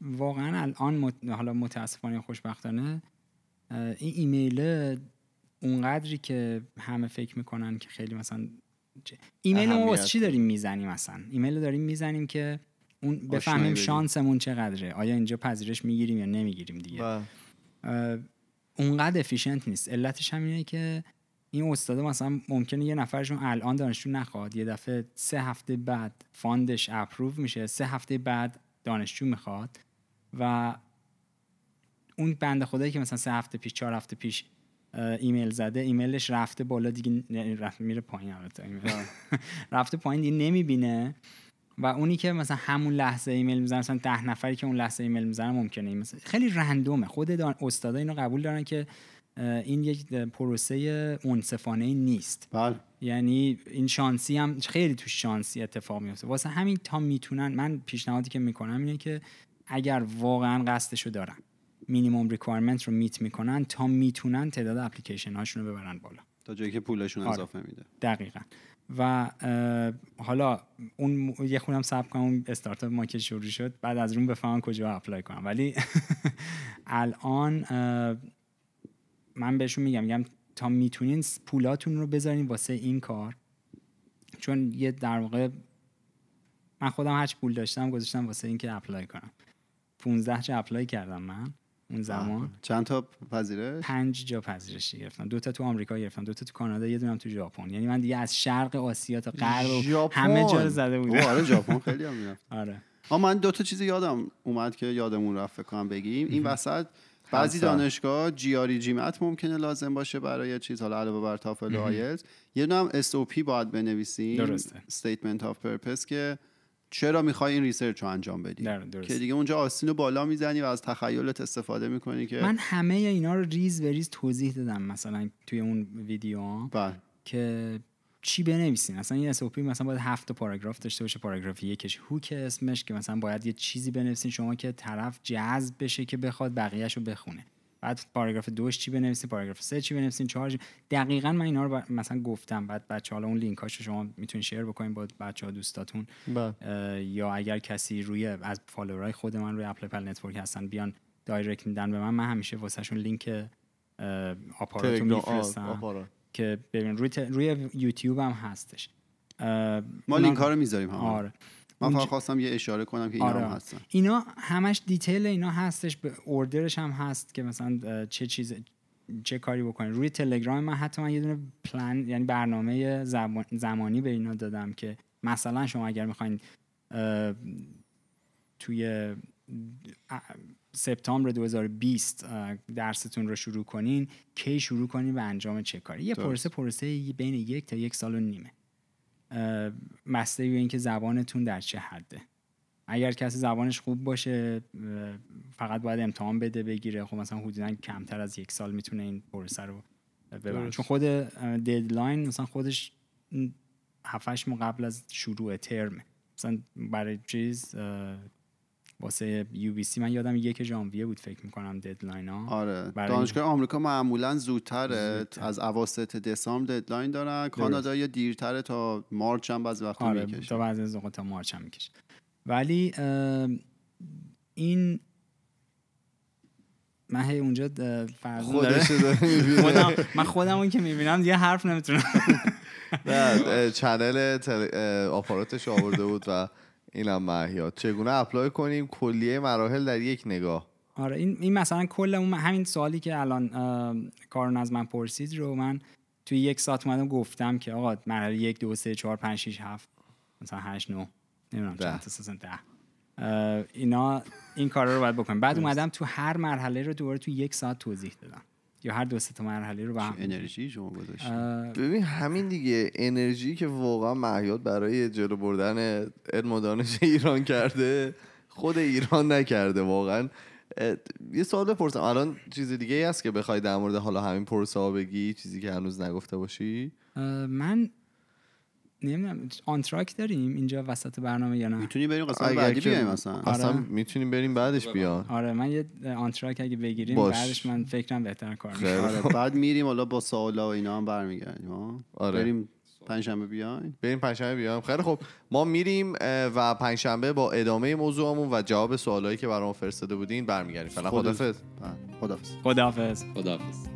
واقعا الان مت- حالا متاسفانه خوشبختانه این ایمیل اونقدری که همه فکر می‌کنن که خیلی مثلا ایمیل ما واسه چی داریم می‌زنیم مثلا ایمیل رو داریم می‌زنیم که اون بفهمیم. شانسمون چقدره. آیا اینجا پذیرش می‌گیریم یا نمی‌گیریم دیگه؟ اه، اونقدر efficient نیست. علتش هم اینه که این استاده مثلا ممکنه یه نفرشون الان دانشجو نخواد یه دفعه سه هفته بعد fund ش approve میشه سه هفته بعد دانشجو می‌خواد و اون بنده خدایی که مثلا سه هفته پیش چهار هفته پیش ایمیل زده ایمیلش رفته بالا دیگه ن- رفته میره پایین البته. ایمیل. رفته پایین دیگه نمی‌بینه. و اونی که مثلا همون لحظه ایمیل می‌زنه مثلا ده نفری که اون لحظه ایمیل می‌زنه ممکنه مثلا خیلی random ه. خود. استادا اینو قبول دارن که این یک پروسه منصفانه نیست. بله. یعنی این شانسی هم خیلی تو شانسی اتفاق میفته واسه همین تا می‌تونن من پیشنهادی که می‌کنم اینه که اگر واقعا قصدشو دارن. مینیمم ریکوایرمنت رو میت می‌کنن تا می‌تونن تعداد اپلیکیشن هاشون رو ببرن بالا. تا جایی که پولشون آره. اضافه میده. دقیقا. و حالا اون یه خونم سب کنم اون استارتاپ ما که شروع شد بعد از اون بفهمم کجا اپلای کنم. ولی الان من بهشون میگم میگم تا می‌تونین پولاتون رو بذارین واسه این کار. چون یه در واقع من خودم هرچی پول داشتم گذاشتم واسه اینکه اپلای کنم. 15 چه اپلای کردم من. اون زمان. چند تا پذیرش؟ پنج جا پذیرش گرفتم. دو تا تو آمریکا گرفتم. دو تا تو کانادا یه دونم تو ژاپن. یعنی من دیگه از شرق آسیا تا غرب؟ همه جا رو زده بودم. آره ژاپن خیلی هم می‌رفت. آره. آ من دو تا چیز یادم اومد که یادمون رفت فکر کنم بگیم. این وسط بعضی حسن. دانشگاه جی آری جیمت ممکنه لازم باشه برای چیز حالا علاوه بر تافل و آیلتس یه دونه هم اس او پی باید بنویسیم. درسته. استیتمنت آف پرپس که چرا می‌خوای این research رو انجام بدی. که دیگه اونجا آستین رو بالا می‌زنی و از تخیلت استفاده می‌کنی که من همه اینا رو ریز به ریز توضیح دادم مثلا توی اون ویدیو بله. که چی بنویسین؟ مثلا این SOP مثلا باید هفت تا پاراگراف داشته باشه پاراگراف یکش hook اسمش که مثلا باید یه چیزی بنویسین شما که طرف جذب بشه که بخواد بقیهش رو بخونه. بعد پاراگراف دوش چی بنویسین پاراگراف سه چی بنویسین چهار چی. دقیقا من اینا رو ب- مثلا گفتم. بعد بچه حالا اون لینکاشو شما می‌تونین share بکنین با بچه ها دوستاتون. بله. اه، یا اگر کسی روی از follower ای خود من روی ApplyPal Network هستن بیان direct میدن به من. من همیشه واسهشون لینک اه، آپاراتو میفرستم. که ببین روی, ت... روی یوتیوب هم هستش. اه، ما لینک ها رو می‌ذاریم هم آره. من فقط خواستم یه اشاره کنم که اینا آره. هم هستن اینا همش detail اینا هستش به order ش هم هست که مثلا چه چیز چه کاری بکنین روی تلگرام من حتی من یه دونه پلان یعنی برنامه زمان- زمانی به اینا دادم که مثلا شما اگر می‌خواین توی سپتامبر 2020 اه، درستون رو شروع کنین کی شروع کنین و انجام چه کاری یه. پروسه پروسه بین یک تا یک سال و نیمه به اینکه زبانتون در چه حده. اگر کسی زبانش خوب باشه فقط باید امتحان بده بگیره. خب مثلا حدودا کمتر از یک سال می‌تونه این پروسه رو ببره. چون خود ددلاین مثلا خودش 7 ماه قبل از شروع ترم مثلا برای چیز واسه UBC من یادم یک ژانویه بود فکر می‌کنم deadline ها. آره. دانشگاه آمریکا معمولا زودتره. زودتر. از اواسط دسامبر deadline دارن. کانادا یه دیرتره تا مارچ هم بعضی وقتا آره می‌کشه. تا بعضی از تا مارچ هم می‌کشه. ولی این من هی اونجا فرزون داره. من خودم اون که می‌بینم دیگه حرف نمی‌تونم. channel آپاراتش آورده بود و اینم مهیاد چگونه apply کنیم؟ کلیه مراحل در یک نگاه. آره این, این مثلا کل اون همین سوالی که الان کارون از من پرسید رو من توی یک ساعت اومدم گفتم که آقا مرحله یک دو سه چهار پنج شیش هفت مثلا هشت نو نمی‌دونم. چند تا ده. اینا این کارا رو باید بکنیم. بعد اومدم تو هر مرحله رو دوباره تو یک ساعت توضیح دادم. یا هر دو تا مرحله رو به هم انرژی شما گذاشتی؟ اه، ببین همین دیگه. انرژی که واقعا مهیاد برای جلو بردن علم و دانش ایران کرده خود ایران نکرده واقعا. یه سوال بپرسم. الان چیز دیگه ای هست که بخوای در مورد حالا همین پروسه ها بگی؟ چیزی که هنوز نگفته باشی؟ من نمی‌دونم آنتراک داریم اینجا وسط برنامه یا نه؟ می‌تونی بریم قسمت بعدی بیایم اصلا. اصلا آره. می‌تونیم بریم بعدش بیان آره من یه آنتراک اگه بگیریم باش. بعدش من فکرم بهتر کار می‌کنم. آره. بعد میریم حالا با سوالا و اینا هم برمیگردیم ها؟ آره. بریم پنجشنبه بیایم بریم پنجشنبه بیام خیلی خب ما میریم و پنجشنبه با ادامه موضوعمون و جواب سوالایی که برام فرستاده بودین برمیگردیم. فعلا خدا- خدافظ. خدافظ. خداحافظ خداحافظ